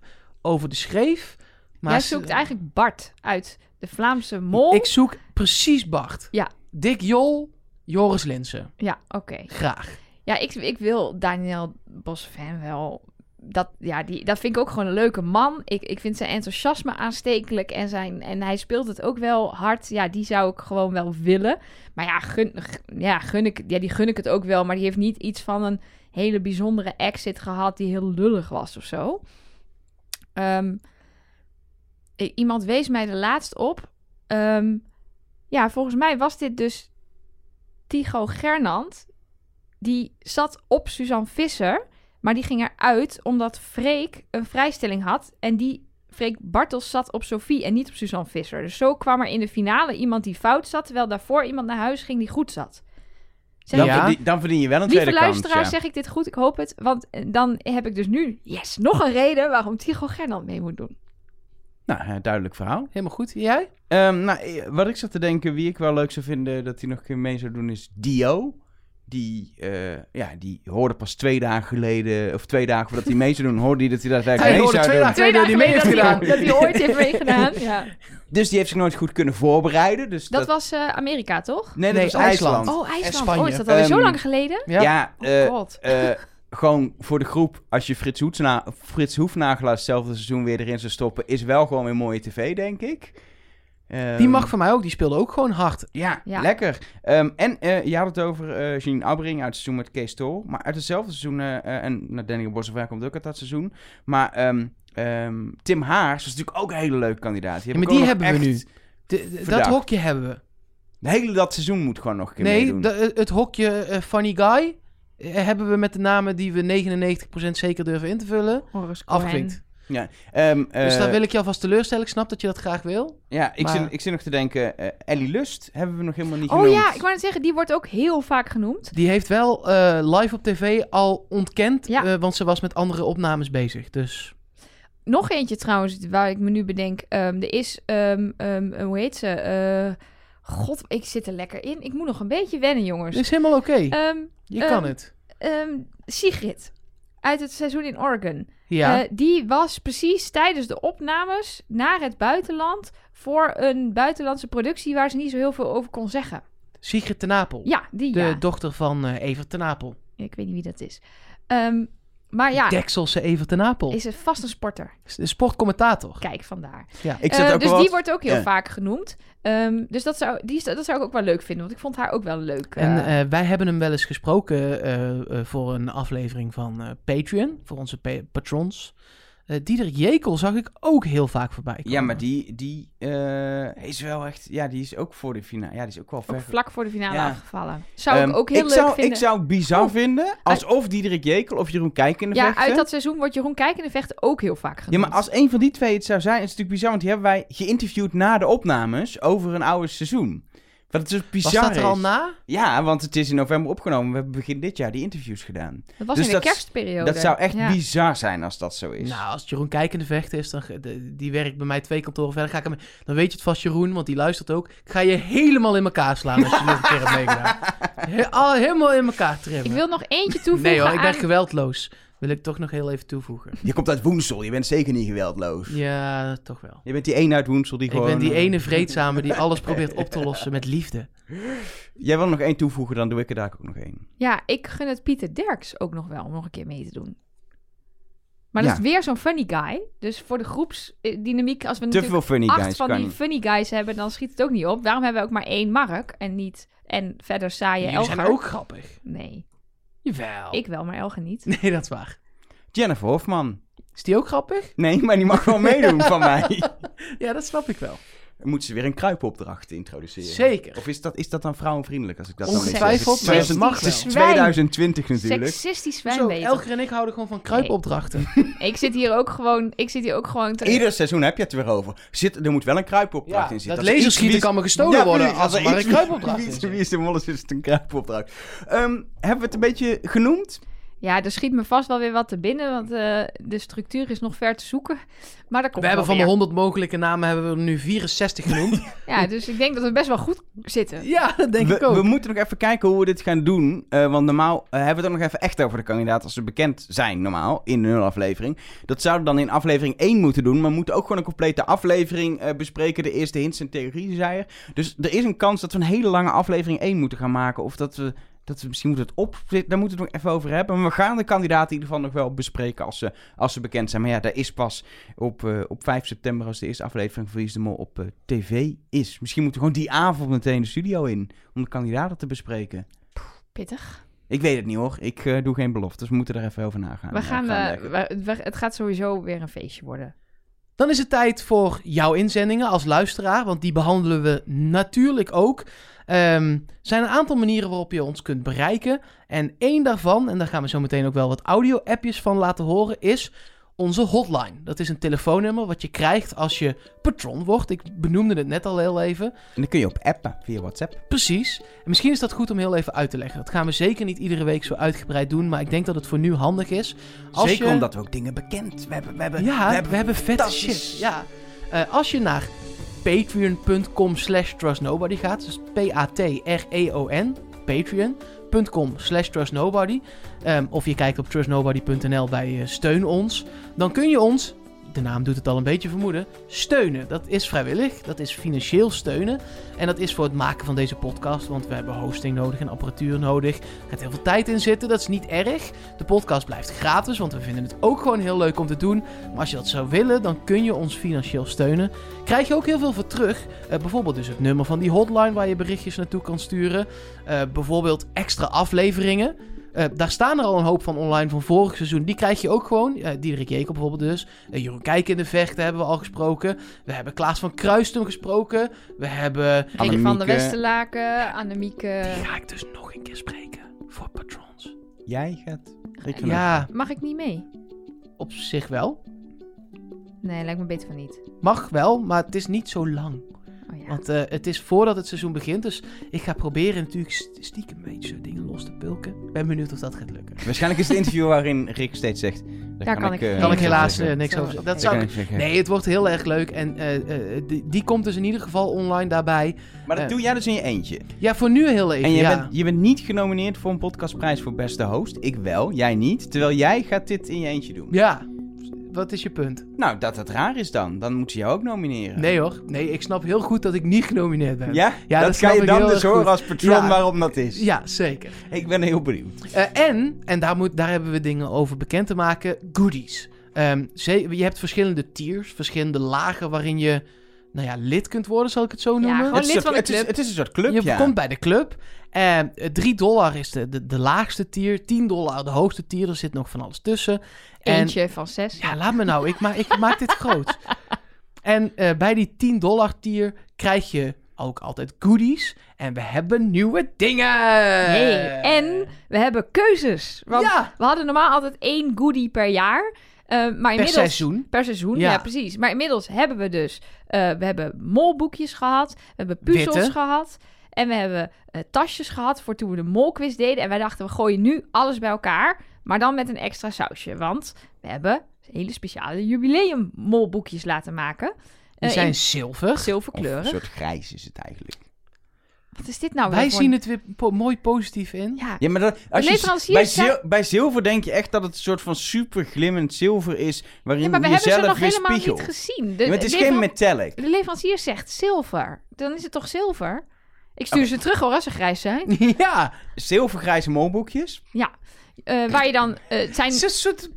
over de schreef. Maar Jij zoekt eigenlijk Bart uit de Vlaamse Mol. Ik zoek precies Bart. Ja. Dick Jol, Joris Linsen. Ja, oké. Graag. Ja, ik, ik wil Daniel Bosfan wel... Dat, ja, die, dat vind ik ook gewoon een leuke man. Ik, ik vind zijn enthousiasme aanstekelijk en, zijn, en hij speelt het ook wel hard. Ja, die zou ik gewoon wel willen. Maar ja, gun, ja, gun ik, ja, die gun ik het ook wel. Maar die heeft niet iets van een hele bijzondere exit gehad die heel lullig was of zo. Ehm, iemand wees mij er laatst op. Ehm, ja, volgens mij was dit dus Tycho Gernand. Die zat op Suzanne Visser, maar die ging eruit omdat Freek een vrijstelling had. En die Freek Bartels zat op Sophie en niet op Suzanne Visser. Dus zo kwam er in de finale iemand die fout zat, terwijl daarvoor iemand naar huis ging die goed zat. Zeg Dan, Ja. verdien, dan verdien je wel een Lieve tweede kans. luisteraars, Ja. zeg ik dit goed? Ik hoop het. Want eh, dan heb ik dus nu, yes, nog een reden waarom Tycho Gernand mee moet doen. Nou, eh, duidelijk verhaal. Helemaal goed. Jij? Ehm, nou, eh, wat ik zat te denken, wie ik wel leuk zou vinden dat hij nog een keer mee zou doen, is Dio. Die, eh, ja, die hoorde pas twee dagen geleden, of twee dagen voordat hij mee zou doen, hoorde hij dat hij dat Hij eigenlijk mee hoorde zou twee doen. dagen Twee geleden dagen dat hij mee geleden dat hij, gedaan. dat hij ooit heeft meegedaan. Ja. Dus die heeft zich nooit goed kunnen voorbereiden. Dus Dat was eh, Amerika, toch? Nee, dat Nee, was IJsland. IJsland. Oh, IJsland. Spanje. Oh, is dat alweer zo Ehm, lang geleden? Ja. Ja, Oh, eh, god. eh, gewoon voor de groep, als je Frits, Hoefna, Frits Hoefnagelaar hetzelfde seizoen weer erin zou stoppen, is wel gewoon weer mooie tv, denk ik. Ehm, Die mag van mij ook. Die speelde ook gewoon hard. Ja, Ja. lekker. Ehm, en eh, je had het over eh Janine Abbering uit het seizoen met Kees Tol. Maar uit hetzelfde seizoen, eh, eh, en nou, Daniel Bossevaar komt ook uit dat seizoen. Maar ehm, ehm, Tim Haars was natuurlijk ook een hele leuke kandidaat. Ja, heb maar die hebben we nu. echt- De- de- dat hokje hebben we. De hele dat seizoen moet gewoon nog een keer Nee, meedoen. de- het hokje Funny Guy hebben we met de namen die we 99% zeker durven in te vullen Horace Afgevinkt. Ehm, Dus eh, daar wil ik je alvast teleurstellen. Ik snap dat je dat graag wil. Ja, ik, maar- zit, ik zit nog te denken, eh, Ellie Lust hebben we nog helemaal niet Oh genoemd. ja, ik wou net zeggen, die wordt ook heel vaak genoemd. Die heeft wel eh, live op tv al ontkend, Ja. eh, want ze was met andere opnames bezig. Dus Nog eentje trouwens, waar ik me nu bedenk. ehm, er is, ehm, ehm, hoe heet ze? Eh, God, ik zit er lekker in. Ik moet nog een beetje wennen, jongens. dat is helemaal oké. Ehm, je kan het. ehm, Sigrid, uit het seizoen in Oregon. Ja, Eh, die was precies tijdens de opnames naar het buitenland... voor een buitenlandse productie waar ze niet zo heel veel over kon zeggen. Sigrid ten Apel. Ja, die de ja. dochter van eh Evert ten Apel. Ik weet niet wie dat is. Ehm, maar ja, Dekselse Evert ten Apel. is het vast een sporter. De sportcommentator. Kijk, vandaar. Ja. Ik Eh, zit ook dus wel die wat- wordt ook heel Ja. vaak genoemd. Ehm, dus dat zou, die, dat zou ik ook wel leuk vinden, want ik vond haar ook wel leuk. En eh. eh, wij hebben hem wel eens gesproken eh, eh, voor een aflevering van eh, Patreon, voor onze pa- patrons. Eh Diederik Jekel zag ik ook heel vaak voorbij komen. Ja, maar die, die eh, is wel echt... Ja, die is ook voor de finale. Ja, die is ook wel ver... ook vlak voor de finale Ja. afgevallen. Zou Ehm, ik ook heel leuk zou, vinden. Ik zou het bizar Oh. vinden alsof Diederik Jekel of Jeroen Kijkende ja, vechten. uit dat seizoen wordt Jeroen Kijkende vechten ook heel vaak Ja, genoemd. maar als een van die twee het zou zijn, is het natuurlijk bizar. Want die hebben wij geïnterviewd na de opnames over een oude seizoen. Wat het dus Was bizar dat er al is. na? Ja, want het is in november opgenomen. We hebben begin dit jaar die interviews gedaan. Dat was dus in de dat- kerstperiode. Dat zou echt Ja. bizar zijn als dat zo is. Nou, als Jeroen kijkende vechten is, dan die werkt bij mij twee kantoren verder. Ga ik hem, dan weet je het vast, Jeroen, want die luistert ook. Ik ga je helemaal in elkaar slaan als je nog een keer hebt meegedaan. He- al helemaal in elkaar trimmen. Ik wil nog eentje toevoegen nee hoor, ik ben aan... geweldloos. Wil ik toch nog heel even toevoegen. Je komt uit Woensel, je bent zeker niet geweldloos. Ja, toch wel. Je bent die ene uit Woensel die Ik gewoon... ben die eh, ene vreedzame die alles probeert op te lossen met liefde. Jij wil nog één toevoegen, dan doe ik er daar ook nog één. Ja, ik gun het Pieter Derks ook nog wel om nog een keer mee te doen. Maar Ja. dat is weer zo'n funny guy. Dus voor de groepsdynamiek, als we Te natuurlijk veel funny acht guys van die niet. funny guys hebben, dan schiet het ook niet op. Daarom hebben we ook maar één Mark en niet... En verder saaie Jullie zijn Elger. ook grappig. Nee, Jawel. ik wel, maar Elger niet. Nee, dat is waar. Jennifer Hofman. Is die ook grappig? Nee, maar die mag wel meedoen van mij. Ja, dat snap ik wel. Dan moeten ze weer een kruipopdracht introduceren. Zeker. Of is dat, is dat dan vrouwenvriendelijk, als ik dat dan niet zeg? Ongetwijfeld, Het maar is het mag Seksistisch wel. zwijn. 2020 natuurlijk. Seksistisch Zo, zwijnbeter. Elger en ik houden gewoon van kruipopdrachten. Ik zit hier ook gewoon... Ik zit hier ook gewoon te... Ieder seizoen heb je het er weer over. Zit, er moet wel een kruipopdracht Ja, in zitten. dat er laserschieten kan me gestolen worden als er maar iets een kruipopdracht wie- in wie- zit. Wie is de mol is, is het een kruipopdracht. Ehm, hebben we het een beetje genoemd? Ja, er schiet me vast wel weer wat te binnen, want eh, de structuur is nog ver te zoeken. Maar dat komt We hebben van de weer. 100 mogelijke namen hebben we er nu 64 genoemd. Ja, dus ik denk dat we best wel goed zitten. ja, dat denk we, ik ook. we moeten nog even kijken hoe we dit gaan doen. eh, want normaal eh, hebben we het ook nog even echt over de kandidaten als ze bekend zijn, normaal, in de nulaflevering. Dat zouden we dan in aflevering 1 moeten doen. Maar we moeten ook gewoon een complete aflevering eh, bespreken. De eerste hints en theorie, zei er. Dus er is een kans dat we een hele lange aflevering 1 moeten gaan maken. Of dat we, dat misschien moeten het op... Daar moeten we het nog even over hebben. Maar we gaan de kandidaten in ieder geval nog wel bespreken als ze, als ze bekend zijn. Maar ja, dat is pas op, eh, op 5 september als de eerste aflevering van is de Mol op eh, tv is. Misschien moeten we gewoon die avond meteen de studio in om de kandidaten te bespreken. Pittig. Ik weet het niet hoor. Ik eh, doe geen beloftes. We moeten er even over nagaan. We gaan, leggen. we- we- het gaat sowieso weer een feestje worden. Dan is het tijd voor jouw inzendingen als luisteraar, want die behandelen we natuurlijk ook. Ehm, er zijn een aantal manieren waarop je ons kunt bereiken. En één daarvan, en daar gaan we zo meteen ook wel wat audio-appjes van laten horen, is onze hotline. Dat is een telefoonnummer wat je krijgt als je patron wordt. Ik benoemde het net al heel even. En dan kun je op appen via WhatsApp. Precies. En misschien is dat goed om heel even uit te leggen. Dat gaan we zeker niet iedere week zo uitgebreid doen. Maar ik denk dat het voor nu handig is. Als Zeker je... omdat we ook dingen bekend. We hebben, we hebben, Ja, we hebben, vette fantastisch. shit. Ja. Eh, als je naar patreon.com slash trustnobody gaat, dus P-A-T-R-E-O-N, patreon.com slash trustnobody, ehm, of je kijkt op trustnobody.nl bij eh, Steun Ons, dan kun je ons, de naam doet het al een beetje vermoeden, steunen. Dat is vrijwillig, dat is financieel steunen. En dat is voor het maken van deze podcast, want we hebben hosting nodig en apparatuur nodig. Er gaat heel veel tijd in zitten, dat is niet erg. De podcast blijft gratis, want we vinden het ook gewoon heel leuk om te doen. Maar als je dat zou willen, dan kun je ons financieel steunen. Krijg je ook heel veel voor terug. Eh, bijvoorbeeld dus het nummer van die hotline waar je berichtjes naartoe kan sturen. Eh, bijvoorbeeld extra afleveringen. Eh, daar staan er al een hoop van online van vorig seizoen. Die krijg je ook gewoon. Uh, Diederik Jekel bijvoorbeeld dus. Uh, Jeroen Kijk in de Vechten hebben we al gesproken. We hebben Klaas van Kruistum gesproken. We hebben... Rick van der Annemieke. Westerlaken, Annemieke. Die ga ik dus nog een keer spreken. Voor patrons. Jij gaat... Van Ja, Mag ik niet mee? op zich wel. Nee, lijkt me beter van niet. Mag wel, maar het is niet zo lang. Ja. Want eh, het is voordat het seizoen begint. Dus ik ga proberen natuurlijk st- stiekem een beetje dingen los te pulken. Ik ben benieuwd of dat gaat lukken. Waarschijnlijk is het interview waarin Rick steeds zegt... Daar, Daar kan ik- eh, Kan ik niks helaas eh, niks over zeggen. Dat zou ik... Nee, het wordt heel erg leuk. En eh, eh, die, die komt dus in ieder geval online daarbij. Maar dat Eh. doe jij dus in je eentje. Ja, voor nu heel even. En je, ja. bent, je bent niet genomineerd voor een podcastprijs voor beste host. Ik wel, jij niet. Terwijl jij gaat dit in je eentje doen. Ja, wat is je punt? Nou, dat het raar is dan. Dan moeten ze jou ook nomineren. Nee hoor. Nee, ik snap heel goed dat ik niet genomineerd ben. Ja? Ja, dat kan je dan heel dus horen als patron Ja. waarom dat is. Ja, zeker. Ik ben heel benieuwd. Eh, en, en daar, moet, daar hebben we dingen over bekend te maken, goodies. Ehm, ze- je hebt verschillende tiers, verschillende lagen waarin je, nou ja, lid kunt worden, zal ik het zo noemen. gewoon het, is lid een soort- van de het, is, club. het is een soort club, je ja. komt bij de club. En 3 dollar is de, de, de laagste tier, 10 dollar de hoogste tier, er zit nog van alles tussen. En Eentje van zes. ja, laat me nou, ik, ma ik maak dit groot. En eh, bij die 10 dollar tier krijg je ook altijd goodies. En we hebben nieuwe dingen. Nee, en we hebben keuzes. Want ja, we hadden normaal altijd één goodie per jaar. eh, maar per inmiddels... seizoen. Per seizoen, ja. Ja. precies. Maar inmiddels hebben we dus... eh, we hebben molboekjes gehad. We hebben puzzels Witte. gehad. En we hebben eh, tasjes gehad voor toen we de molquiz deden. En wij dachten, we gooien nu alles bij elkaar. Maar dan met een extra sausje. Want we hebben hele speciale jubileum molboekjes laten maken. Die Eh, zijn in zilver. zilverkleuren. Of een soort grijs is het eigenlijk. Wat is dit nou weer Wij zien het weer po- mooi positief in. Ja, Ja, maar dat, als je, bij, zijn- zil- bij zilver denk je echt dat het een soort van super glimmend zilver is, waarin Ja, maar we je hebben ze zelf nog helemaal spiegelt. niet gezien. De, Ja, maar het is geen metallic. de leverancier zegt zilver. Dan is het toch zilver? Ik stuur ze terug hoor als ze grijs zijn. ja, Zilvergrijze molboekjes. Eh, waar je dan... eh, het zijn... het is een soort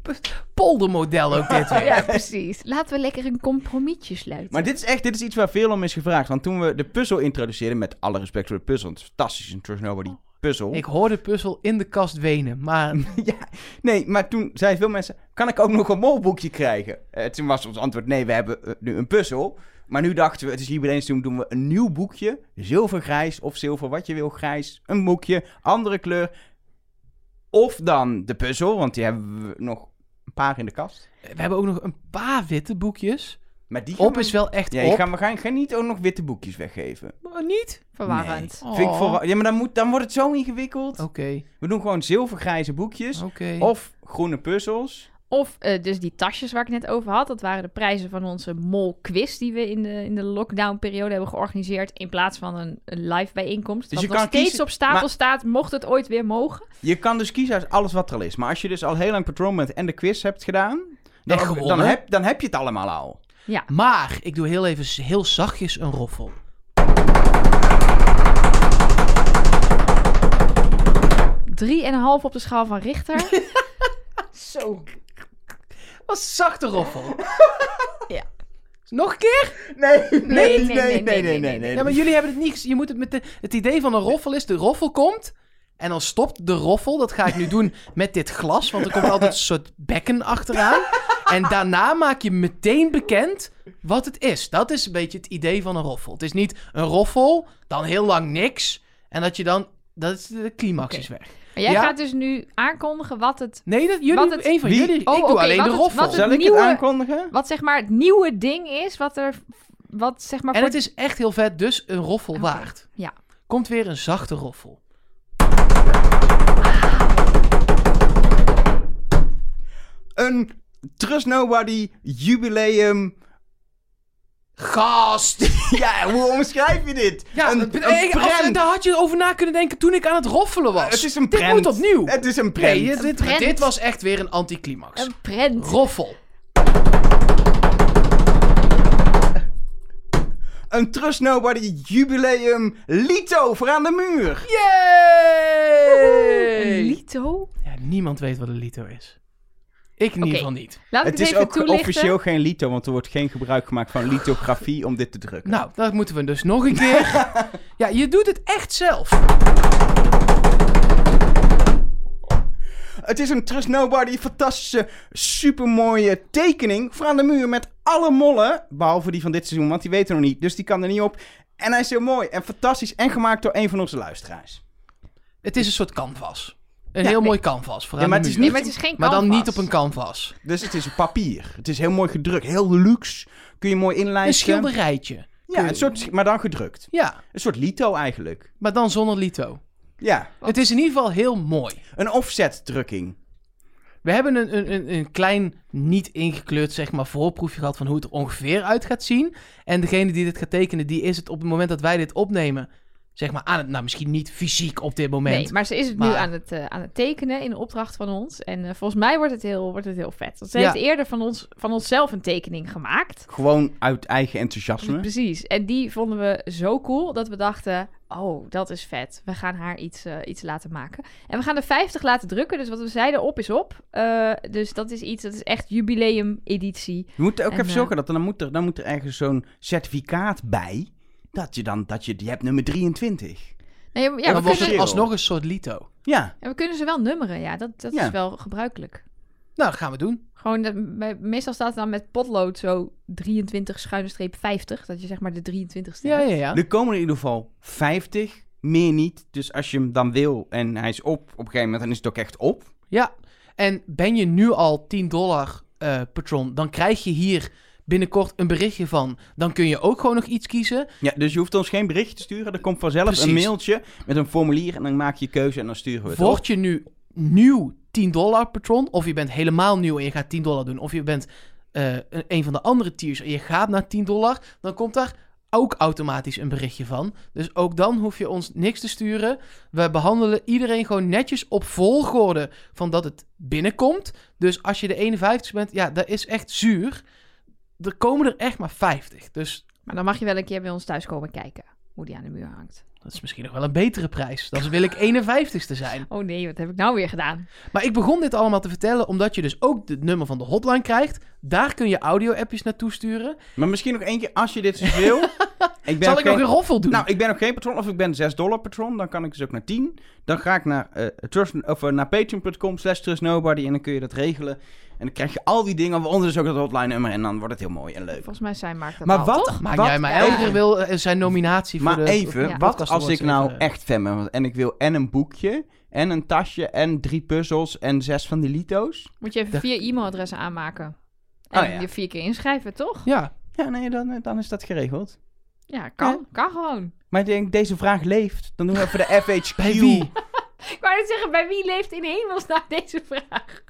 poldermodel ook dit weer. Ja, precies. Laten we lekker een compromisje sluiten. Maar dit is echt dit is iets waar veel om is gevraagd. Want toen we de puzzel introduceerden, met alle respect voor de puzzel, het is fantastisch, een Trust Nobody puzzel. Ik hoorde puzzel in de kast wenen, maar ja, nee, maar toen zeiden veel mensen, kan ik ook nog een molboekje krijgen? Eh, toen was ons antwoord, nee, we hebben nu een puzzel. Maar nu dachten we, het is jubileumseizoen, doen we een nieuw boekje. Zilvergrijs of zilver, wat je wil, grijs. Een boekje, andere kleur. Of dan de puzzel, want die hebben we nog een paar in de kast. we hebben ook nog een paar witte boekjes. Maar die gaan Op we- is wel echt Ja, je op. gaan, we gaan, gaan niet ook nog witte boekjes weggeven. Maar niet? Verwarrend. Nee. Vind ik Oh. voor, ja, maar dan, moet, dan wordt het zo ingewikkeld. Oké, We doen gewoon zilvergrijze boekjes. oké. Of groene puzzels. Of eh, dus die tasjes waar ik net over had. Dat waren de prijzen van onze mol quiz die we in de, in de lockdown periode hebben georganiseerd. In plaats van een, een live bijeenkomst. Dus Dus nog kan steeds kiezen- op stapel maar- staat, mocht het ooit weer mogen. Je kan dus kiezen uit alles wat er al is. Maar als je dus al heel lang patroon bent en de quiz hebt gedaan... Dan, En dan, gewonnen. heb, dan heb je het allemaal al. Maar ik doe heel even heel zachtjes een roffel. Drie en een half op de schaal van Richter. Zo. Wat zachte roffel. Ja. Nog een keer? Nee, nee, nee, nee, nee, nee. Ja, maar jullie hebben het niet gezien. Je moet het met de, het idee van een roffel is, de roffel komt en dan stopt de roffel. Dat ga ik nu doen met dit glas, want er komt altijd een soort bekken achteraan. En daarna maak je meteen bekend wat het is. Dat is een beetje het idee van een roffel. Het is niet een roffel, dan heel lang niks. En dat je dan, dat is de climax is weg. Maar jij Ja? gaat dus nu aankondigen wat het... Nee, dat, jullie, Wat het- een van Wie? jullie. Oh, ik doe alleen wat de het- roffel. wat Zal ik nieuwe- het aankondigen? Wat zeg maar het nieuwe ding is, wat er... Wat zeg maar En voor... het is echt heel vet, dus een roffel Oké, waard. ja. Komt weer een zachte roffel. Een Trust Nobody jubileum. Gast! Ja, hoe omschrijf je dit? Ja, een, een hey, als- prent. daar had je over na kunnen denken toen ik aan het roffelen was. Het is een Dit prent. moet opnieuw. Het is een prent. Nee, dit, prent. dit was echt weer een anticlimax. Een prent. Roffel. Een Trust Nobody jubileum Lito voor aan de muur. Een Yay! lito? Ja, niemand weet wat een lito is. Ik in ieder geval niet. Laat ik Het het is even ook toelichten. officieel geen lito, want er wordt geen gebruik gemaakt van lithografie om dit te drukken. Nou, dat moeten we dus nog een keer. ja, je doet het echt zelf. Het is een Trust Nobody fantastische, supermooie tekening voor aan de muur met alle mollen, behalve die van dit seizoen, want die weten we nog niet, dus die kan er niet op. En hij is heel mooi en fantastisch en gemaakt door een van onze luisteraars. Het is een soort canvas. Een Ja, heel nee. mooi canvas voor Ja, aan maar het is maar het is geen Maar dan niet op een canvas. Dus het is papier. Het is heel mooi gedrukt, heel luxe. Kun je mooi Een inlijsten. schilderijtje. Ja, een soort, maar dan gedrukt. Ja, Een soort lito eigenlijk. maar dan zonder lito. Ja, Wat? Het is in ieder geval heel mooi. een offset drukking. We hebben een, een, een, een klein, niet ingekleurd, zeg maar, voorproefje gehad van hoe het er ongeveer uit gaat zien. En degene die dit gaat tekenen, die is het op het moment dat wij dit opnemen, zeg maar, aan het, nou, misschien niet fysiek op dit moment. Nee, maar ze is het nu aan het, eh, aan het tekenen in de opdracht van ons. En eh, volgens mij wordt het heel, wordt het heel vet. Want ze Ja. heeft eerder van, ons, van onszelf een tekening gemaakt. Gewoon uit eigen enthousiasme. Precies. En die vonden we zo cool dat we dachten... Oh, dat is vet. We gaan haar iets, eh, iets laten maken. En we gaan de 50 laten drukken. Dus wat we zeiden, op is op. Eh, dus dat is iets, dat is echt jubileum editie. Je moet ook En, even zorgen dat er, dan, moet er, dan moet er ergens zo'n certificaat bij. Dat je dan, dat je, je hebt nummer 23. Nee, ja, dan we wordt het alsnog een soort lito. Ja, en we kunnen ze wel nummeren. Ja, dat, dat Ja. is wel gebruikelijk. Nou, dat gaan we doen. Gewoon, de, bij- meestal staat het dan met potlood zo 23 schuine streep 50. Dat je zeg maar de 23ste Ja, hebt. ja, ja. er komen in ieder geval 50. Meer niet. Dus als je hem dan wil en hij is op, op een gegeven moment, dan is het ook echt op. Ja, en ben je nu al 10 dollar eh patron, dan krijg je hier binnenkort een berichtje van. Dan kun je ook gewoon nog iets kiezen. Ja, dus je hoeft ons geen bericht te sturen. Er komt vanzelf Precies. een mailtje met een formulier en dan maak je keuze en dan sturen we het op. Word je nu nieuw 10 dollar patron, of je bent helemaal nieuw en je gaat 10 dollar doen, of je bent eh, een, een van de andere tiers en je gaat naar 10 dollar, dan komt daar ook automatisch een berichtje van. Dus ook dan hoef je ons niks te sturen. We behandelen iedereen gewoon netjes op volgorde van dat het binnenkomt. Dus als je de 51 bent, ja, dat is echt zuur. Er komen er echt maar 50. Dus Maar dan mag je wel een keer bij ons thuis komen kijken. Hoe die aan de muur hangt. dat is misschien nog wel een betere prijs. Dan wil ik 51ste zijn. Oh nee, wat heb ik nou weer gedaan? Maar ik begon dit allemaal te vertellen omdat je dus ook het nummer van de hotline krijgt. Daar kun je audio-appjes naartoe sturen. Maar misschien nog één keer, als je dit dus wil. ik ben Zal ik nog geen- een roffel doen? Nou, ik ben ook geen patron, of ik ben 6 dollar patron. Dan kan ik dus ook naar 10. Dan ga ik naar, eh trust, of, eh, naar patreon.com slash trustnobody en dan kun je dat regelen. En dan krijg je al die dingen, waaronder dus ook dat hotline nummer. En dan wordt het heel mooi en leuk. Volgens mij zijn Mark dat Maar al, wat- toch? maar wat- jij maar elke wil eh, zijn nominatie voor Maar de... even, ja. wat als ik nou even- echt fan ben en ik wil en een boekje, en een tasje, en drie puzzels, en zes van die lito's? Moet je even vier e-mailadressen aanmaken. En Oh, ja. je vier keer inschrijven, toch? Ja, Ja, nee, dan, eh, dan is dat geregeld. Ja, kan. Ja. Kan gewoon. Maar ik denk, deze vraag leeft. Dan doen we even de FHQ. bij wie? Ik wou net zeggen, bij wie leeft in hemelsnaam deze vraag?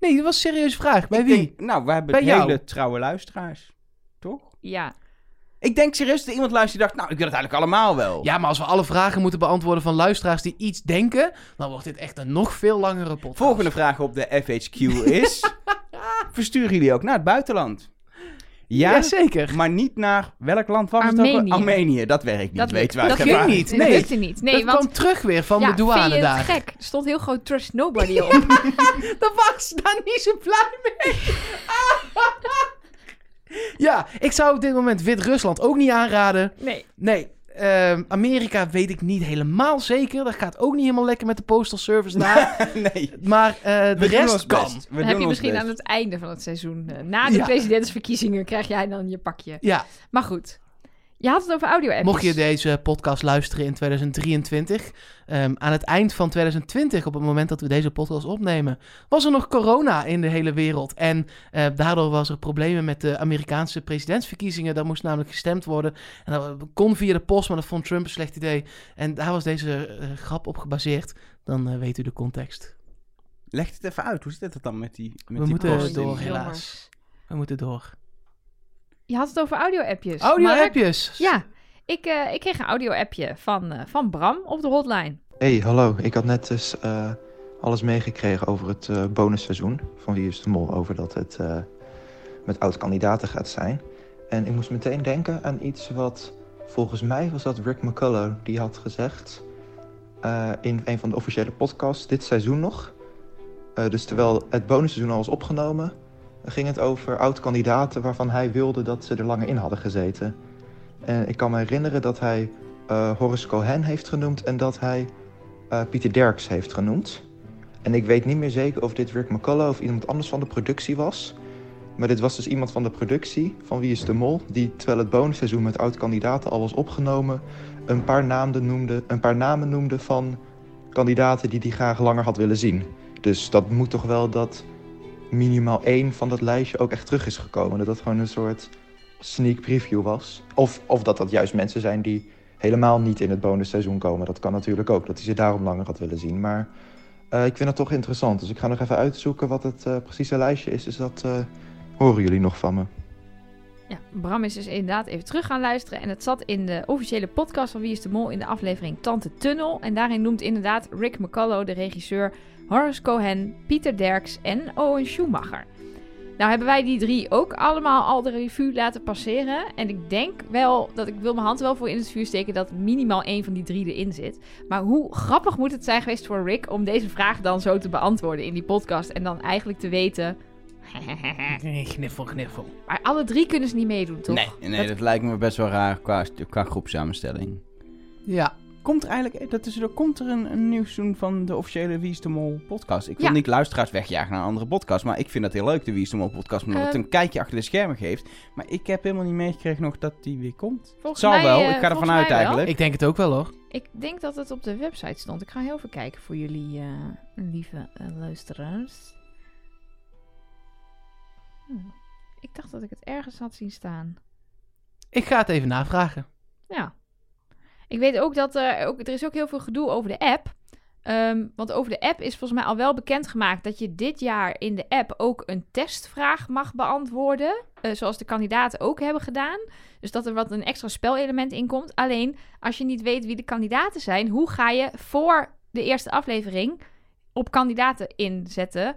Nee, dat was een serieuze vraag. Bij Ik wie? denk, nou, we hebben Bij jou. hele trouwe luisteraars. Toch? Ja. Ik denk serieus dat iemand luistert die dacht, nou, ik wil het eigenlijk allemaal wel. Ja, maar als we alle vragen moeten beantwoorden van luisteraars die iets denken, dan wordt dit echt een nog veel langere podcast. Volgende vraag op de FHQ is... versturen jullie ook naar het buitenland? Ja, Jazeker. maar niet naar... Welk land was het ook? Armenië. Armenië, dat werkt niet, Dat, weten lukt- we dat ging niet. Dat Nee. lukte niet. Nee, dat want... kwam terug weer van ja, de douane vind je het daar. gek? Er stond heel groot Trust Nobody op. Daar was ze daar niet zo blij mee. ja, ik zou op dit moment Wit-Rusland ook niet aanraden. nee. Nee, ehm, Amerika weet ik niet helemaal zeker. Dat gaat ook niet helemaal lekker met de postal service daar. nee. maar eh, de We doen rest ons kan. best. We Dan heb je misschien best. aan het einde van het seizoen, eh, na de Ja. presidentsverkiezingen, krijg jij dan je pakje. Ja, Maar goed. Je had het over audio-appjes. Mocht je deze podcast luisteren in 2023, ehm, aan het eind van 2020, op het moment dat we deze podcast opnemen, was er nog corona in de hele wereld. En eh, daardoor was er problemen met de Amerikaanse presidentsverkiezingen. Daar moest namelijk gestemd worden. En dat kon via de post, maar dat vond Trump een slecht idee. En daar was deze eh, grap op gebaseerd. Dan eh, weet u de context. Leg het even uit. Hoe zit het dan met die met We die moeten post? door, helaas. We moeten door. Je had het over audio-appjes. Audio-appjes. Ja, ik, eh, ik kreeg een audio-appje van, eh, van Bram op de hotline. Hey, hallo. Ik had net dus eh, alles meegekregen over het eh, bonusseizoen van Wie is de Mol. Over dat het eh, met oud-kandidaten gaat zijn. En ik moest meteen denken aan iets wat volgens mij was dat Rick McCullough die had gezegd eh, in een van de officiële podcasts dit seizoen nog. Eh, dus terwijl het bonusseizoen al was opgenomen, ging het over oud-kandidaten waarvan hij wilde dat ze er langer in hadden gezeten. En ik kan me herinneren dat hij eh, Horace Cohen heeft genoemd en dat hij eh, Pieter Derks heeft genoemd. En ik weet niet meer zeker of dit Rick McCullough of iemand anders van de productie was. Maar dit was dus iemand van de productie, van Wie is de Mol, die terwijl het bonusseizoen met oud-kandidaten al was opgenomen, een paar, namen noemde, een paar namen noemde van kandidaten die hij graag langer had willen zien. Dus dat moet toch wel dat minimaal één van dat lijstje ook echt terug is gekomen. Dat dat gewoon een soort sneak preview was. Of, of dat dat juist mensen zijn die helemaal niet in het bonusseizoen komen. Dat kan natuurlijk ook, dat hij ze daarom langer had willen zien. Maar eh, ik vind het toch interessant. Dus ik ga nog even uitzoeken wat het eh, precieze lijstje is. Dus dat eh, horen jullie nog van me. Ja, Bram is dus inderdaad even terug gaan luisteren. En het zat in de officiële podcast van Wie is de Mol in de aflevering Tante Tunnel. En daarin noemt inderdaad Rick McCullough de regisseur Horace Cohen, Pieter Derks en Owen Schumacher. Nou hebben wij die drie ook allemaal al de revue laten passeren. En ik denk wel dat ik wil mijn hand wel voor in het vuur steken dat minimaal één van die drie erin zit. Maar hoe grappig moet het zijn geweest voor Rick om deze vraag dan zo te beantwoorden in die podcast. En dan eigenlijk te weten... Nee, Gniffel, gniffel. Maar alle drie kunnen ze niet meedoen, toch? Nee, nee dat lijkt me best wel raar qua, qua groepsamenstelling. Ja. Komt er eigenlijk, dat is, er komt er een, een nieuw seizoen van de officiële Wie is de Mol podcast? Ik wil Ja. niet luisteraars wegjagen naar een andere podcast, maar ik vind dat heel leuk, de Wie is de Mol podcast, omdat het Ehm. een kijkje achter de schermen geeft. Maar ik heb helemaal niet meegekregen nog dat die weer komt. Volgens Zal mij, wel, eh, ik ga ervan uit eigenlijk. Ik denk het ook wel hoor. Ik denk dat het op de website stond. Ik ga heel even kijken voor jullie, eh, lieve eh, luisteraars. Hm, Ik dacht dat ik het ergens had zien staan. Ik ga het even navragen. Ja. Ik weet ook dat er, ook, er is ook heel veel gedoe over de app. Ehm, want over de app is volgens mij al wel bekendgemaakt dat je dit jaar in de app ook een testvraag mag beantwoorden. eh, zoals de kandidaten ook hebben gedaan. Dus dat er wat een extra spelelement in komt. Alleen als je niet weet wie de kandidaten zijn, hoe ga je voor de eerste aflevering op kandidaten inzetten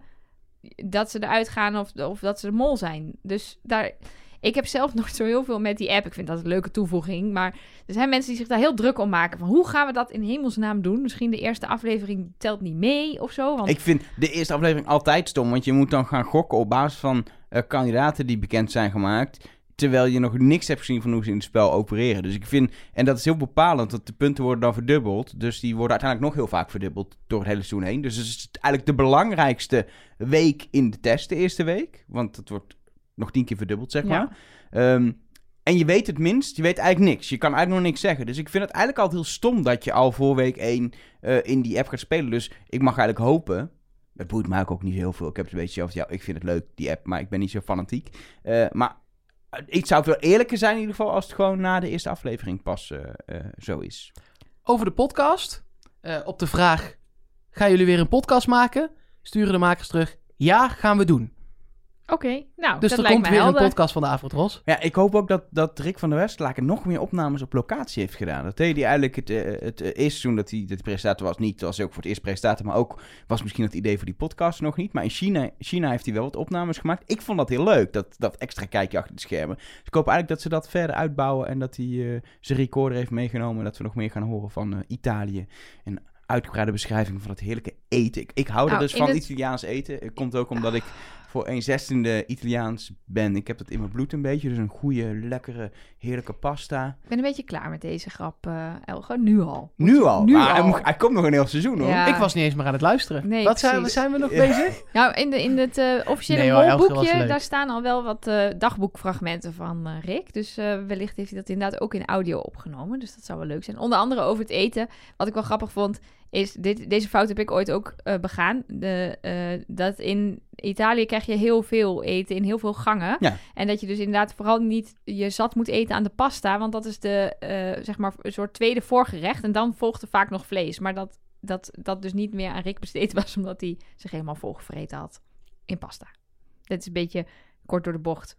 dat ze eruit gaan of, of dat ze de mol zijn? Dus daar. Ik heb zelf nog zo heel veel met die app. Ik vind dat een leuke toevoeging. Maar er zijn mensen die zich daar heel druk om maken. Van hoe gaan we dat in hemelsnaam doen? Misschien de eerste aflevering telt niet mee of zo. Want Ik vind de eerste aflevering altijd stom, want je moet dan gaan gokken op basis van eh, kandidaten die bekend zijn gemaakt. Terwijl je nog niks hebt gezien van hoe ze in het spel opereren. Dus ik vind, en dat is heel bepalend, dat de punten worden dan verdubbeld. Dus die worden uiteindelijk nog heel vaak verdubbeld door het hele seizoen heen. Dus het is eigenlijk de belangrijkste week in de test, de eerste week. Want het wordt nog tien keer verdubbeld, zeg Ja. maar. Ehm, en je weet het minst, je weet eigenlijk niks. Je kan eigenlijk nog niks zeggen. Dus ik vind het eigenlijk altijd heel stom dat je al voor week 1 in die app gaat spelen. Dus ik mag eigenlijk hopen. Het boeit mij ook niet heel veel. Ik heb het een beetje over, ja, ik vind het leuk, die app, maar ik ben niet zo fanatiek. Eh, maar ik zou het wel eerlijker zijn in ieder geval als het gewoon na de eerste aflevering pas eh, eh, zo is. Over de podcast. eh, op de vraag: gaan jullie weer een podcast maken? Sturen de makers terug: ja, gaan we doen. Oké, nou, Dus dat er lijkt komt weer helder. een podcast van de Avondros. Ja, ik hoop ook dat, dat Rick van der Westlaken nog meer opnames op locatie heeft gedaan. Dat deed hij eigenlijk het, eh, het eh, eerste seizoen dat hij dat hij presentator was. Niet, was hij ook voor het eerst presentator, maar ook was misschien het idee voor die podcast nog niet. Maar in China, China heeft hij wel wat opnames gemaakt. Ik vond dat heel leuk, dat, dat extra kijkje achter de schermen. Dus ik hoop eigenlijk dat ze dat verder uitbouwen en dat hij eh, zijn recorder heeft meegenomen. En dat we nog meer gaan horen van Italië. En uitgebreide beschrijving van het heerlijke eten. Ik, ik hou er Nou, dus van het- Italiaans eten. Het komt ook omdat ik voor een zestiende Italiaans ben. Ik heb dat in mijn bloed een beetje. Dus een goede, lekkere, heerlijke pasta. Ik ben een beetje klaar met deze grap, eh Elge. Nu al. Nu al. Nu Maar hij, al. moet- hij komt nog een heel seizoen hoor. Ja. Ik was niet eens meer aan het luisteren. Nee, Wat zijn, zijn we nog Ja. bezig? Nou, in, de, in het eh, officiële Nee hoor, molboekje, daar staan al wel wat eh, dagboekfragmenten van Rick. Dus eh, wellicht heeft hij dat inderdaad ook in audio opgenomen. Dus dat zou wel leuk zijn. Onder andere over het eten. Wat ik wel grappig vond, is... Dit, deze fout heb ik ooit ook eh, begaan. De, eh, dat in Italië krijg je heel veel eten in heel veel gangen. Ja. En dat je dus inderdaad vooral niet je zat moet eten aan de pasta. Want dat is de, eh, zeg maar, een soort tweede voorgerecht. En dan volgt er vaak nog vlees. Maar dat dat, dat dus niet meer aan Rick besteed was... omdat hij zich helemaal volgevreten had in pasta. Dit is een beetje kort door de bocht.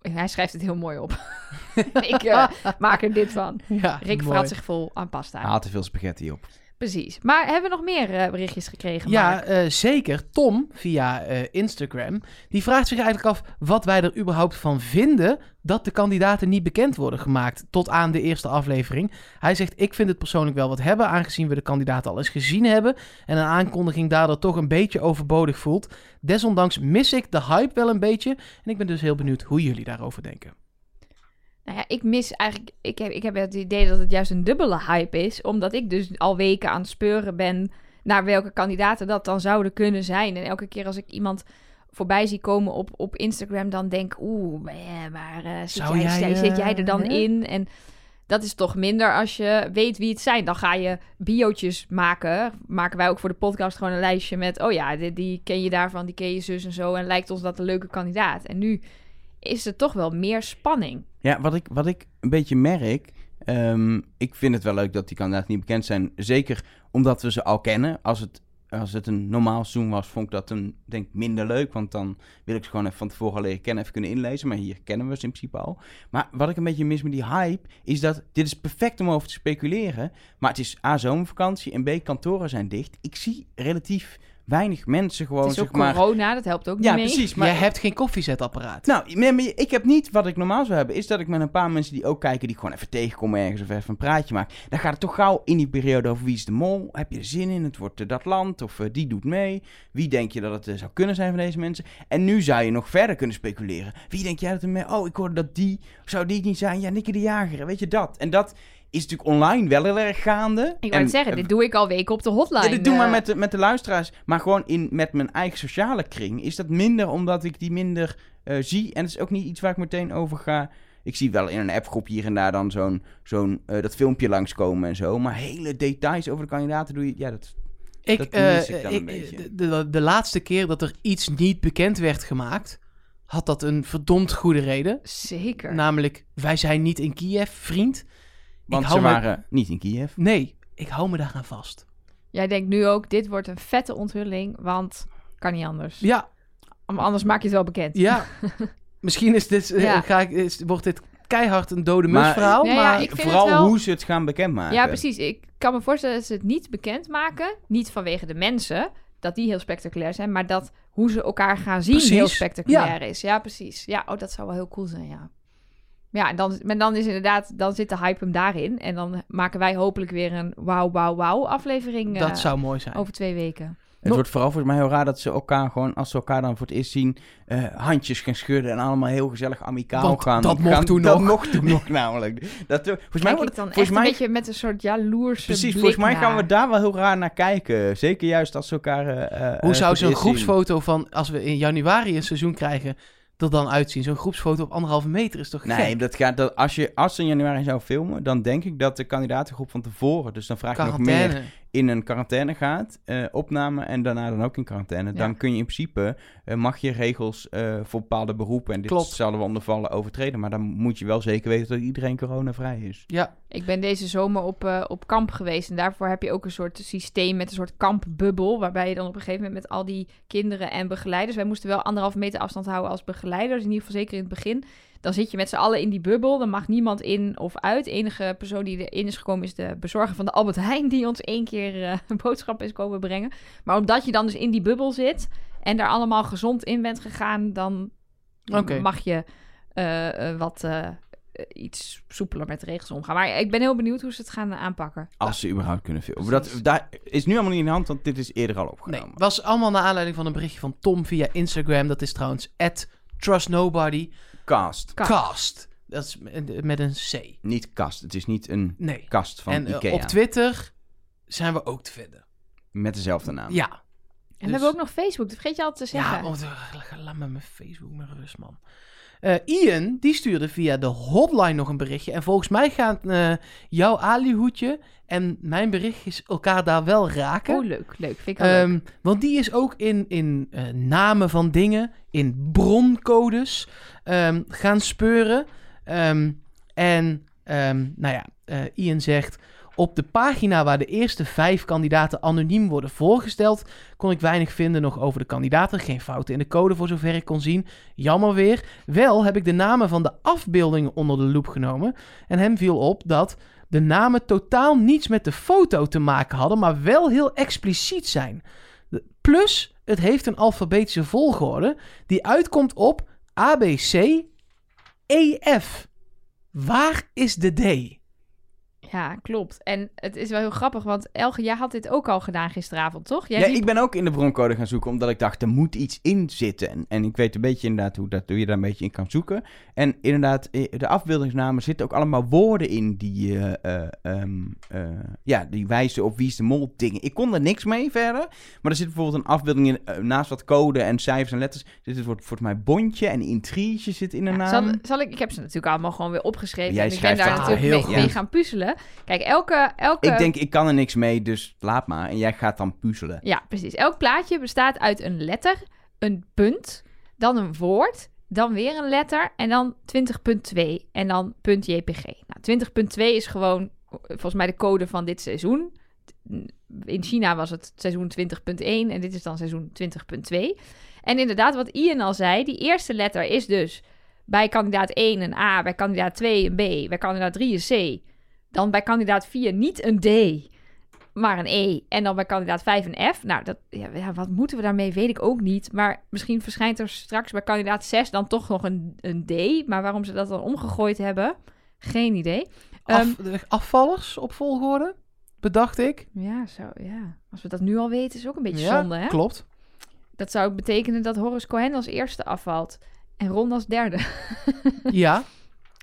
Hij schrijft het heel mooi op. ik maak er dit van. Ja, Rick mooi. zich vol aan pasta. Hij had te veel spaghetti op. Precies. Maar hebben we nog meer eh, berichtjes gekregen? Ja, eh, zeker. Tom, via eh, Instagram, die vraagt zich eigenlijk af wat wij er überhaupt van vinden dat de kandidaten niet bekend worden gemaakt tot aan de eerste aflevering. Hij zegt, ik vind het persoonlijk wel wat hebben, aangezien we de kandidaten al eens gezien hebben en een aankondiging daardoor toch een beetje overbodig voelt. Desondanks mis ik de hype wel een beetje en ik ben dus heel benieuwd hoe jullie daarover denken. Nou ja, ik mis eigenlijk... Ik heb, ik heb het idee dat het juist een dubbele hype is. Omdat ik dus al weken aan het speuren ben... naar welke kandidaten dat dan zouden kunnen zijn. En elke keer als ik iemand voorbij zie komen op, op Instagram... dan denk ik, oeh, maar, ja, maar eh, zit, jij, zit jij eh, er dan hè? in? En dat is toch minder als je weet wie het zijn. Dan ga je biootjes maken. Maken wij ook voor de podcast gewoon een lijstje met... oh ja, die, die ken je daarvan, die ken je zus en zo... en lijkt ons dat een leuke kandidaat. En nu is er toch wel meer spanning. Ja, wat ik, wat ik een beetje merk. ehm, ik vind het wel leuk dat die kandidaten niet bekend zijn. Zeker omdat we ze al kennen. Als het, als het een normaal seizoen was, vond ik dat een, denk minder leuk. Want dan wil ik ze gewoon even van tevoren leren kennen, even kunnen inlezen. Maar hier kennen we ze in principe al. Maar wat ik een beetje mis met die hype, is dat dit is perfect om over te speculeren. Maar het is A, zomervakantie en B, kantoren zijn dicht. Ik zie relatief weinig mensen gewoon, het is ook zeg maar... corona, dat helpt ook niet Ja, mee. precies. Maar Jij hebt geen koffiezetapparaat. nou, nee, ik heb niet wat ik normaal zou hebben. Is dat ik met een paar mensen die ook kijken, die ik gewoon even tegenkom ergens of even een praatje maak. Dan gaat het toch gauw in die periode over wie is de mol. Heb je er zin in? Het wordt eh, dat land of eh, die doet mee. Wie denk je dat het eh, zou kunnen zijn van deze mensen? En nu zou je nog verder kunnen speculeren. Wie denk jij dat er mee? Oh, ik hoorde dat die. Zou die het niet zijn? Ja, Nicky de Jager. Weet je dat? En dat is natuurlijk online wel heel erg gaande. Ik wou het zeggen, dit doe ik al weken op de hotline. ja, dit doe maar eh. met de, met de luisteraars. Maar gewoon in, met mijn eigen sociale kring is dat minder omdat ik die minder eh, zie. En het is ook niet iets waar ik meteen over ga. Ik zie wel in een appgroep hier en daar dan zo'n zo'n eh, dat filmpje langskomen en zo. Maar hele details over de kandidaten doe je. Ja, dat. Ik, Dat eh, mis ik dan een beetje. de, de, de laatste keer dat er iets niet bekend werd gemaakt, had dat een verdomd goede reden. Zeker. Namelijk, wij zijn niet in Kiev, vriend. Want ze me- waren niet in Kiev. Nee, ik hou me daaraan vast. Jij denkt nu ook, dit wordt een vette onthulling, want kan niet anders. Ja, Maar Anders maak je het wel bekend. ja. Misschien is dit, eh, Ja. ga ik, is, wordt dit keihard een dode Maar- mus verhaal. Ja, ja, maar vind Vooral wel- hoe ze het gaan bekendmaken. Ja, precies. Ik kan me voorstellen dat ze het niet bekendmaken. Niet vanwege de mensen, dat die heel spectaculair zijn. Maar dat hoe ze elkaar gaan zien Precies. heel spectaculair is. Ja, precies. Ja, oh, dat zou wel heel cool zijn, ja. Ja, en dan, maar dan is inderdaad, dan zit de hype hem daarin. En dan maken wij hopelijk weer een wauw, wauw, wauw aflevering dat eh, zou mooi zijn. over twee weken. Het Nog- wordt vooral volgens mij heel raar dat ze elkaar gewoon, als ze elkaar dan voor het eerst zien, eh, handjes gaan schudden en allemaal heel gezellig amicaal Want gaan. dat mocht gaan- toen dat nog. mocht toen nog namelijk. Dat, eh, volgens mij wordt dan volgens echt mij, een beetje met een soort jaloerse precies, blik volgens mij gaan we daar wel heel raar naar kijken. Zeker juist als ze elkaar. Hoe zou voor zo'n zien. groepsfoto van, als we in januari een seizoen krijgen, er dan uitzien? Zo'n groepsfoto op anderhalve meter is toch Nee, gek? dat gaat, dat, als, je, als ze in januari zou filmen, dan denk ik dat de kandidatengroep van tevoren, dus dan vraag je nog meer. In een quarantaine gaat, eh, opname en daarna dan ook in quarantaine, Ja. dan kun je in principe, eh, mag je regels eh, voor bepaalde beroepen, en dit Klopt. zouden we onder vallen overtreden, maar dan moet je wel zeker weten dat iedereen coronavrij is. Ja, Ik ben deze zomer op, eh, op kamp geweest. En daarvoor heb je ook een soort systeem met een soort kampbubbel. Waarbij je dan op een gegeven moment met al die kinderen en begeleiders. Wij moesten wel anderhalve meter afstand houden als begeleiders. In ieder geval zeker in het begin. Dan zit je met z'n allen in die bubbel. Dan mag niemand in of uit. De enige persoon die erin is gekomen is de bezorger van de Albert Heijn. Die ons één keer eh, een boodschap is komen brengen. Maar omdat je dan dus in die bubbel zit. En daar allemaal gezond in bent gegaan. Dan mag je eh, eh, wat... iets soepeler met de regels omgaan. Maar ik ben heel benieuwd hoe ze het gaan aanpakken. Als ze überhaupt kunnen filmen. Dat, daar is nu allemaal niet in de hand, want dit is eerder al Nee, opgenomen. was allemaal naar aanleiding van een berichtje van Tom via Instagram. Dat is trouwens @trustnobody Cast. Cast. Dat is met met een C. Niet kast. Het is niet een Nee. kast van en eh, Ikea. op Twitter zijn we ook te vinden. met dezelfde naam. Ja. En we hebben ook nog Facebook, dat vergeet je altijd te zeggen. Ja, oh, de- laat me mijn Facebook maar rust, man. Eh, Ian, die stuurde via de hotline nog een berichtje. En volgens mij gaat eh, jouw alihoedje en mijn berichtjes elkaar daar wel raken. Oh, leuk, leuk. Vind ik wel leuk. Ehm, want die is ook in, in eh, namen van dingen, in broncodes ehm, gaan speuren. Ehm, en ehm, nou ja, Ian zegt... Op de pagina waar de eerste vijf kandidaten anoniem worden voorgesteld, kon ik weinig vinden nog over de kandidaten. Geen fouten in de code voor zover ik kon zien. Jammer weer. Wel heb ik de namen van de afbeeldingen onder de loep genomen. En hem viel op dat de namen totaal niets met de foto te maken hadden, maar wel heel expliciet zijn. Plus, het heeft een alfabetische volgorde die uitkomt op ABC, EF. Waar is de D? Ja, klopt. En het is wel heel grappig, want Elge, jij had dit ook al gedaan gisteravond, toch? Jij Ja, riep- ik ben ook in de broncode gaan zoeken, omdat ik dacht, er moet iets in zitten. En, en ik weet een beetje inderdaad hoe, dat, hoe je daar een beetje in kan zoeken. En inderdaad, eh, de afbeeldingsnamen zitten ook allemaal woorden in die, eh, eh, ehm, eh, ja, die wijzen op wie is de mol dingen. Ik kon er niks mee verder, maar er zit bijvoorbeeld een afbeelding in, naast wat code en cijfers en letters, zit het woord, volgens mij bondje en intrige zit in de Ja, naam. zal, zal ik, ik heb ze natuurlijk allemaal gewoon weer opgeschreven. Jij en ik ben daar natuurlijk heel mee, mee gaan puzzelen. Kijk, elke, elke... Ik denk, ik kan er niks mee, dus laat maar. En jij gaat dan puzzelen. Ja, precies. Elk plaatje bestaat uit een letter, een punt, dan een woord, dan weer een letter en dan 20.2 en dan punt .jpg. Nou, 20.2 is gewoon volgens mij de code van dit seizoen. In China was het seizoen 20.1 en dit is dan seizoen 20.2. En inderdaad, wat Ian al zei, die eerste letter is dus bij kandidaat 1 een A, bij kandidaat 2 een B, bij kandidaat 3 een C. Dan bij kandidaat 4 niet een D, maar een E. En dan bij kandidaat 5 een F. Nou, dat, ja, wat moeten we daarmee, weet ik ook niet. Maar misschien verschijnt er straks bij kandidaat 6 dan toch nog een, een D. Maar waarom ze dat dan omgegooid hebben, geen idee. Ehm, Af, de afvallers op volgorde, bedacht ik. ja, zo, ja. Als we dat nu al weten, is ook een beetje ja, zonde, hè? klopt. Dat zou betekenen dat Horace Cohen als eerste afvalt. En Ron als derde. Ja,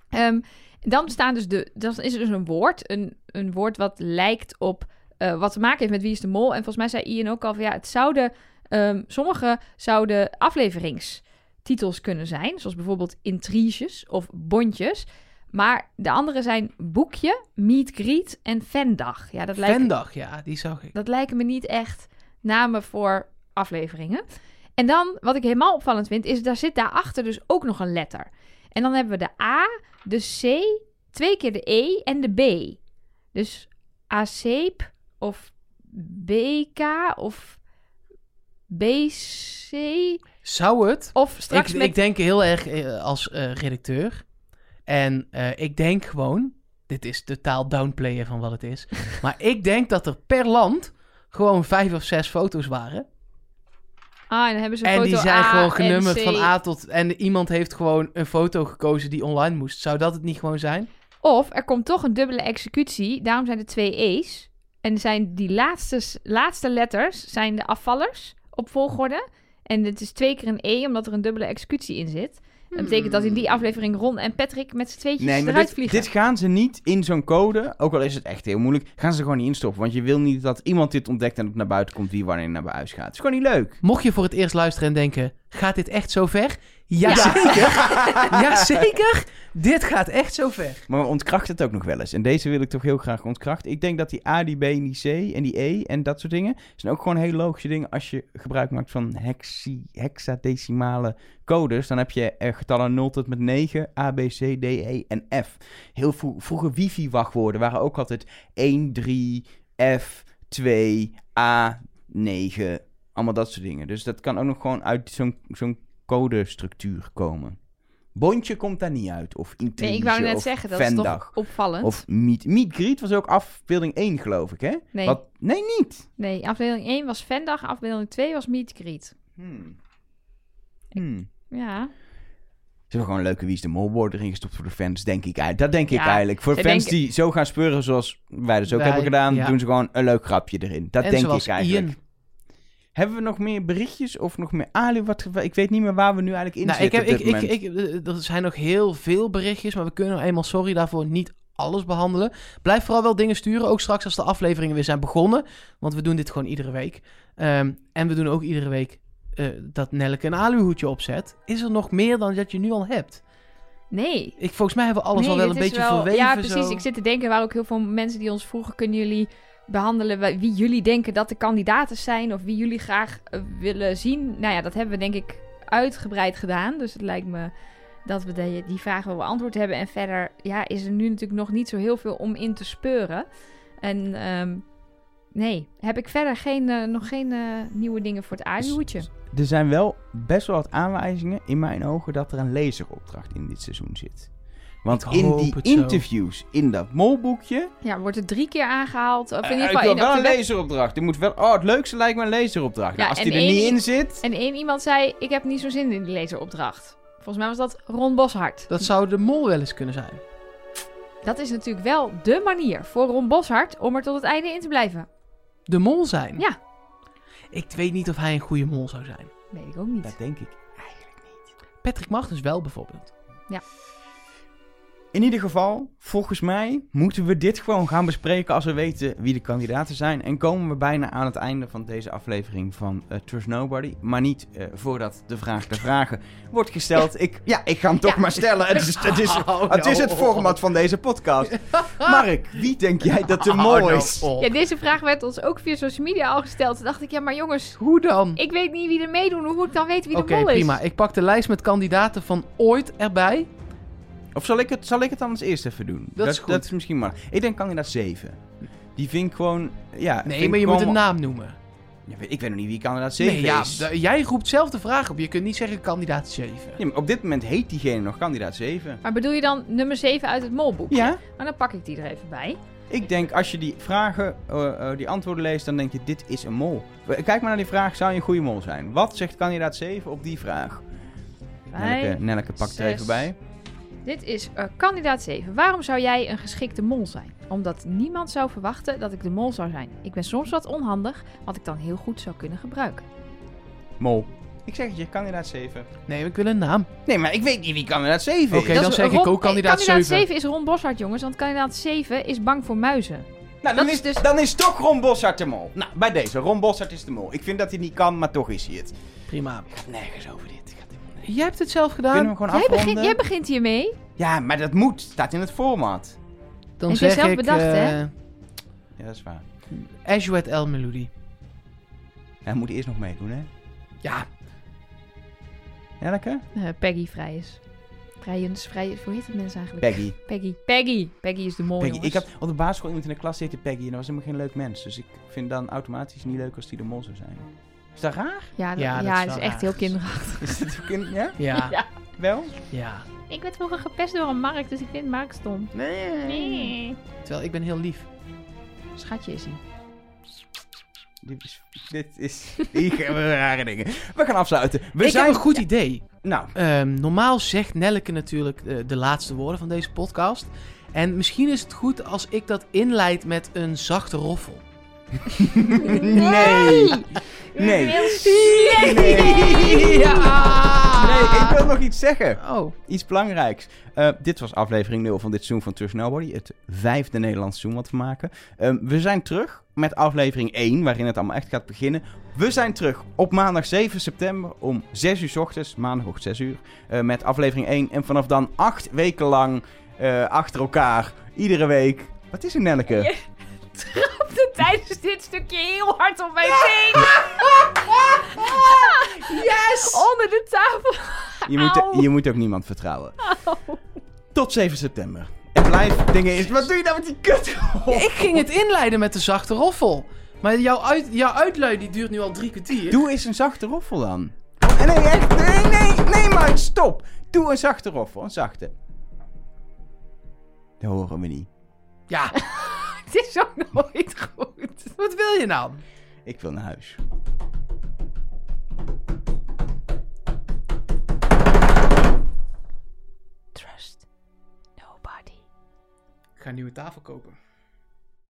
Ehm, dan staan dus de, dan is er dus een woord, een, een woord wat lijkt op eh, wat te maken heeft met Wie is de Mol. En volgens mij zei Ian ook al van ja, het zouden, ehm, sommige zouden afleveringstitels kunnen zijn, zoals bijvoorbeeld intriges of bondjes. Maar de andere zijn boekje, meet greet en fandag. Ja, dat lijkt Vendag, ja, die zag ik. dat lijken me niet echt namen voor afleveringen. En dan, wat ik helemaal opvallend vind, is daar zit daarachter dus ook nog een letter. En dan hebben we de A, de C, twee keer de E en de B. Dus ACEP of BK of BC Zou het? of straks Ik, met... ik denk heel erg eh, als eh, redacteur. En eh, ik denk gewoon, dit is totaal downplayen van wat het is. maar ik denk dat er per land gewoon vijf of zes foto's waren. Ah, en dan hebben ze een En foto die zijn A gewoon en genummerd van A tot... En iemand heeft gewoon een foto gekozen die online moest. Zou dat het niet gewoon zijn? Of er komt toch een dubbele executie. Daarom zijn er twee E's. En zijn die laatste, laatste letters zijn de afvallers op volgorde. En het is twee keer een E, omdat er een dubbele executie in zit. Dat betekent dat in die aflevering Ron en Patrick met z'n tweetjes Nee, maar eruit dit, vliegen. dit gaan ze niet in zo'n code, ook al is het echt heel moeilijk, gaan ze gewoon niet instoppen. Want je wil niet dat iemand dit ontdekt en het naar buiten komt wie wanneer naar huis gaat. Het is gewoon niet leuk. Mocht je voor het eerst luisteren en denken... Gaat dit echt zo ver? Jazeker! Jazeker! Dit gaat echt zo ver. Maar we ontkrachten het ook nog wel eens. En deze wil ik toch heel graag ontkrachten. Ik denk dat die A, die B en die C en die E en dat soort dingen... zijn ook gewoon heel logische dingen als je gebruik maakt van hexi, hexadecimale codes. Dan heb je er getallen 0 tot met 9, A, B, C, D, E en F. Heel vro- vroeger wifi-wachtwoorden waren ook altijd 1, 3, F, 2, A, 9. Allemaal dat soort dingen. Dus dat kan ook nog gewoon uit zo'n zo'n codestructuur komen. Bondje komt daar niet uit. Of intrige, nee, ik wou net of zeggen, dat Vendag. is toch opvallend. Of Meet, meet Greet was ook afbeelding 1, geloof ik, hè? Nee. Wat? Nee, niet. Nee, afdeling 1 was Vendag, afdeling 2 was Meet Greet. Hmm. Hmm. Ja, Ze hebben gewoon een leuke Wie is de Mol erin gestopt voor de fans, denk ik eigenlijk. Dat denk ik Ja, eigenlijk. Voor fans denken- die zo gaan speuren zoals wij dus ook Wij, hebben gedaan, ja. doen ze gewoon een leuk grapje erin. Dat en denk zoals ik eigenlijk. Ian. Hebben we nog meer berichtjes of nog meer Ali? Wat, ik weet niet meer waar we nu eigenlijk in Nou, ik zitten heb, op ik, dit ik, moment. ik, er zijn nog heel veel berichtjes, maar we kunnen nou eenmaal, sorry daarvoor, niet alles behandelen. Blijf vooral wel dingen sturen, ook straks als de afleveringen weer zijn begonnen. Want we doen dit gewoon iedere week. Ehm, en we doen ook iedere week eh, dat Nelleke een aluhoedje opzet. Is er nog meer dan dat je nu al hebt? Nee. Ik, volgens mij hebben we alles Nee, al wel een beetje wel- verweven. Ja, precies. zo. Ik zit te denken, waren ook heel veel mensen die ons vroegen... kunnen jullie behandelen wie jullie denken dat de kandidaten zijn... of wie jullie graag eh, willen zien? Nou ja, dat hebben we denk ik uitgebreid gedaan. Dus het lijkt me dat we die, die vragen wel beantwoord hebben. En verder ja, is er nu natuurlijk nog niet zo heel veel om in te speuren. En ehm, nee, heb ik verder geen, eh, nog geen eh, nieuwe dingen voor het aluhoedje. Er zijn wel best wel wat aanwijzingen in mijn ogen dat er een lezeropdracht in dit seizoen zit. Want Ik in die het zo. interviews, in dat molboekje, Ja, wordt er drie keer aangehaald. Of in eh, ieder ik geval wil één op wel een lezeropdracht. Die moet wel, oh, het leukste lijkt me een lezeropdracht. Nou, Ja, als die er één- niet in zit, En één iemand zei, ik heb niet zo zin in die lezeropdracht. Volgens mij was dat Ron Boshart. Dat zou de mol wel eens kunnen zijn. Dat is natuurlijk wel de manier voor Ron Boshart om er tot het einde in te blijven. De mol zijn? Ja. Ik weet niet of hij een goede mol zou zijn. Weet ik ook niet. dat denk ik eigenlijk niet. Patrick Magnus wel bijvoorbeeld. In ieder geval, volgens mij moeten we dit gewoon gaan bespreken als we weten wie de kandidaten zijn. En komen we bijna aan het einde van deze aflevering van eh, Trust Nobody. Maar niet eh, voordat de vraag der vragen wordt gesteld. Ik, ja, ik ga hem toch Ja. maar stellen. Het is het, is, Oh, het, is no. het format van deze podcast. Mark, wie denk jij dat de Oh, mol nou is? op. Ja, deze vraag werd ons ook via social media al gesteld. Toen dacht ik, ja maar jongens, Hoe dan? ik weet niet wie er meedoen. Hoe moet ik dan weten wie Oké, de mol is? prima. Ik pak de lijst met kandidaten van ooit erbij. Of zal ik, het, zal ik het dan als eerste even doen? Dat is goed. Dat is misschien maar. Ik denk kandidaat 7. Die vind ik gewoon... Ja, Nee, maar je moet een gewoon- naam noemen. Ja, weet- ik weet nog niet wie kandidaat 7 Nee, ja, is. d- jij roept zelf de vraag op. Je kunt niet zeggen kandidaat 7. Ja, maar op dit moment heet diegene nog kandidaat 7. Maar bedoel je dan nummer 7 uit het molboek? Ja, Maar dan pak ik die er even bij. ik denk als je die vragen, eh, eh, die antwoorden leest, dan denk je dit is een mol. Kijk maar naar die vraag, zou je een goede mol zijn? Wat zegt kandidaat 7 op die vraag? Nelleke, Vijf, Nelleke pakt er zes. even bij. Dit is eh, kandidaat 7. Waarom zou jij een geschikte mol zijn? Omdat niemand zou verwachten dat ik de mol zou zijn. Ik ben soms wat onhandig, wat ik dan heel goed zou kunnen gebruiken. Mol. Ik zeg het je, kandidaat 7. Nee, ik wil een naam. Nee, maar ik weet niet wie kandidaat 7 is. Oké, Dat dan is zeg ik Ron- ook kandidaat Kandidaat 7. 7 is Ron Boshart, jongens. Want kandidaat 7 is bang voor muizen. Nou, dan dat is, is dus- dan is toch Ron Bossart de mol. Nou, bij deze. Ron Bossart is de mol. Ik vind dat hij niet kan, maar toch is hij het. Prima. Nergens over dit. Jij hebt het zelf Kunnen we gedaan. gewoon Jij afronden? begint, jij begint hiermee. Ja, maar dat moet. Staat in het format. Dan Heb jij zeg zelf ik bedacht, eh, hè? Ja, dat is waar. Azuet El Melody. Hij moet eerst nog meedoen, hè? Ja, Nelleke? Eh, Peggy vrij is. Vrijens, vrij, hoe heet het mensen eigenlijk? Peggy. Peggy. Peggy. Peggy is de mol, Peggy. Ik had op de basisschool iemand in de klas heette Peggy en dat was helemaal geen leuk mens. Dus ik vind dan automatisch niet leuk als die de mol zou zijn. Is dat raar? Ja, dat, Ja, ja, dat is het wel is echt raar. heel kinderachtig. Is dat ook in... Ja? ja, Ja. Wel? ja. Ik werd vroeger gepest door een Mark, dus ik vind Mark stom. Nee. Terwijl ik ben heel lief. Schatje is hij. Dit is... Dit is... Hier gaan we rare dingen. We gaan afsluiten. We ik zijn... heb een goed idee. Nou, Ehm, normaal zegt Nelleke natuurlijk eh, de laatste woorden van deze podcast. En misschien is het goed als ik dat inleid met een zachte roffel. Nee. Nee. Nee. Nee. Ja! Nee, ik wil nog iets zeggen. Oh, Iets belangrijks. Eh, dit was aflevering 0 van dit seizoen van Trust Nobody. Het vijfde Nederlandse seizoen wat we maken. Ehm, we zijn terug met aflevering 1, waarin het allemaal echt gaat beginnen. We zijn terug op maandag 7 september om 6 uur s ochtends. Maandagochtend 6 uur. eh, met aflevering 1. En vanaf dan acht weken lang eh, achter elkaar. Iedere week. Wat is er, Nelleke? Trapte tijdens dit stukje heel hard op mijn teen. yes! Onder de tafel. Je moet, je moet ook niemand vertrouwen. Tot 7 september. En blijf dingen is. Wat doe je nou met die kut? ik ging het inleiden met de zachte roffel. Maar jouw, uit, jouw uitlui die duurt nu al drie kwartier. Doe eens een zachte roffel dan. Oh, nee, echt. Nee, nee, nee, Mike, stop. Doe een zachte roffel, een zachte. Dat horen we niet. Ja, het is ook nooit goed. Wat wil je nou? Ik wil naar huis. Trust nobody. Ik ga een nieuwe tafel kopen.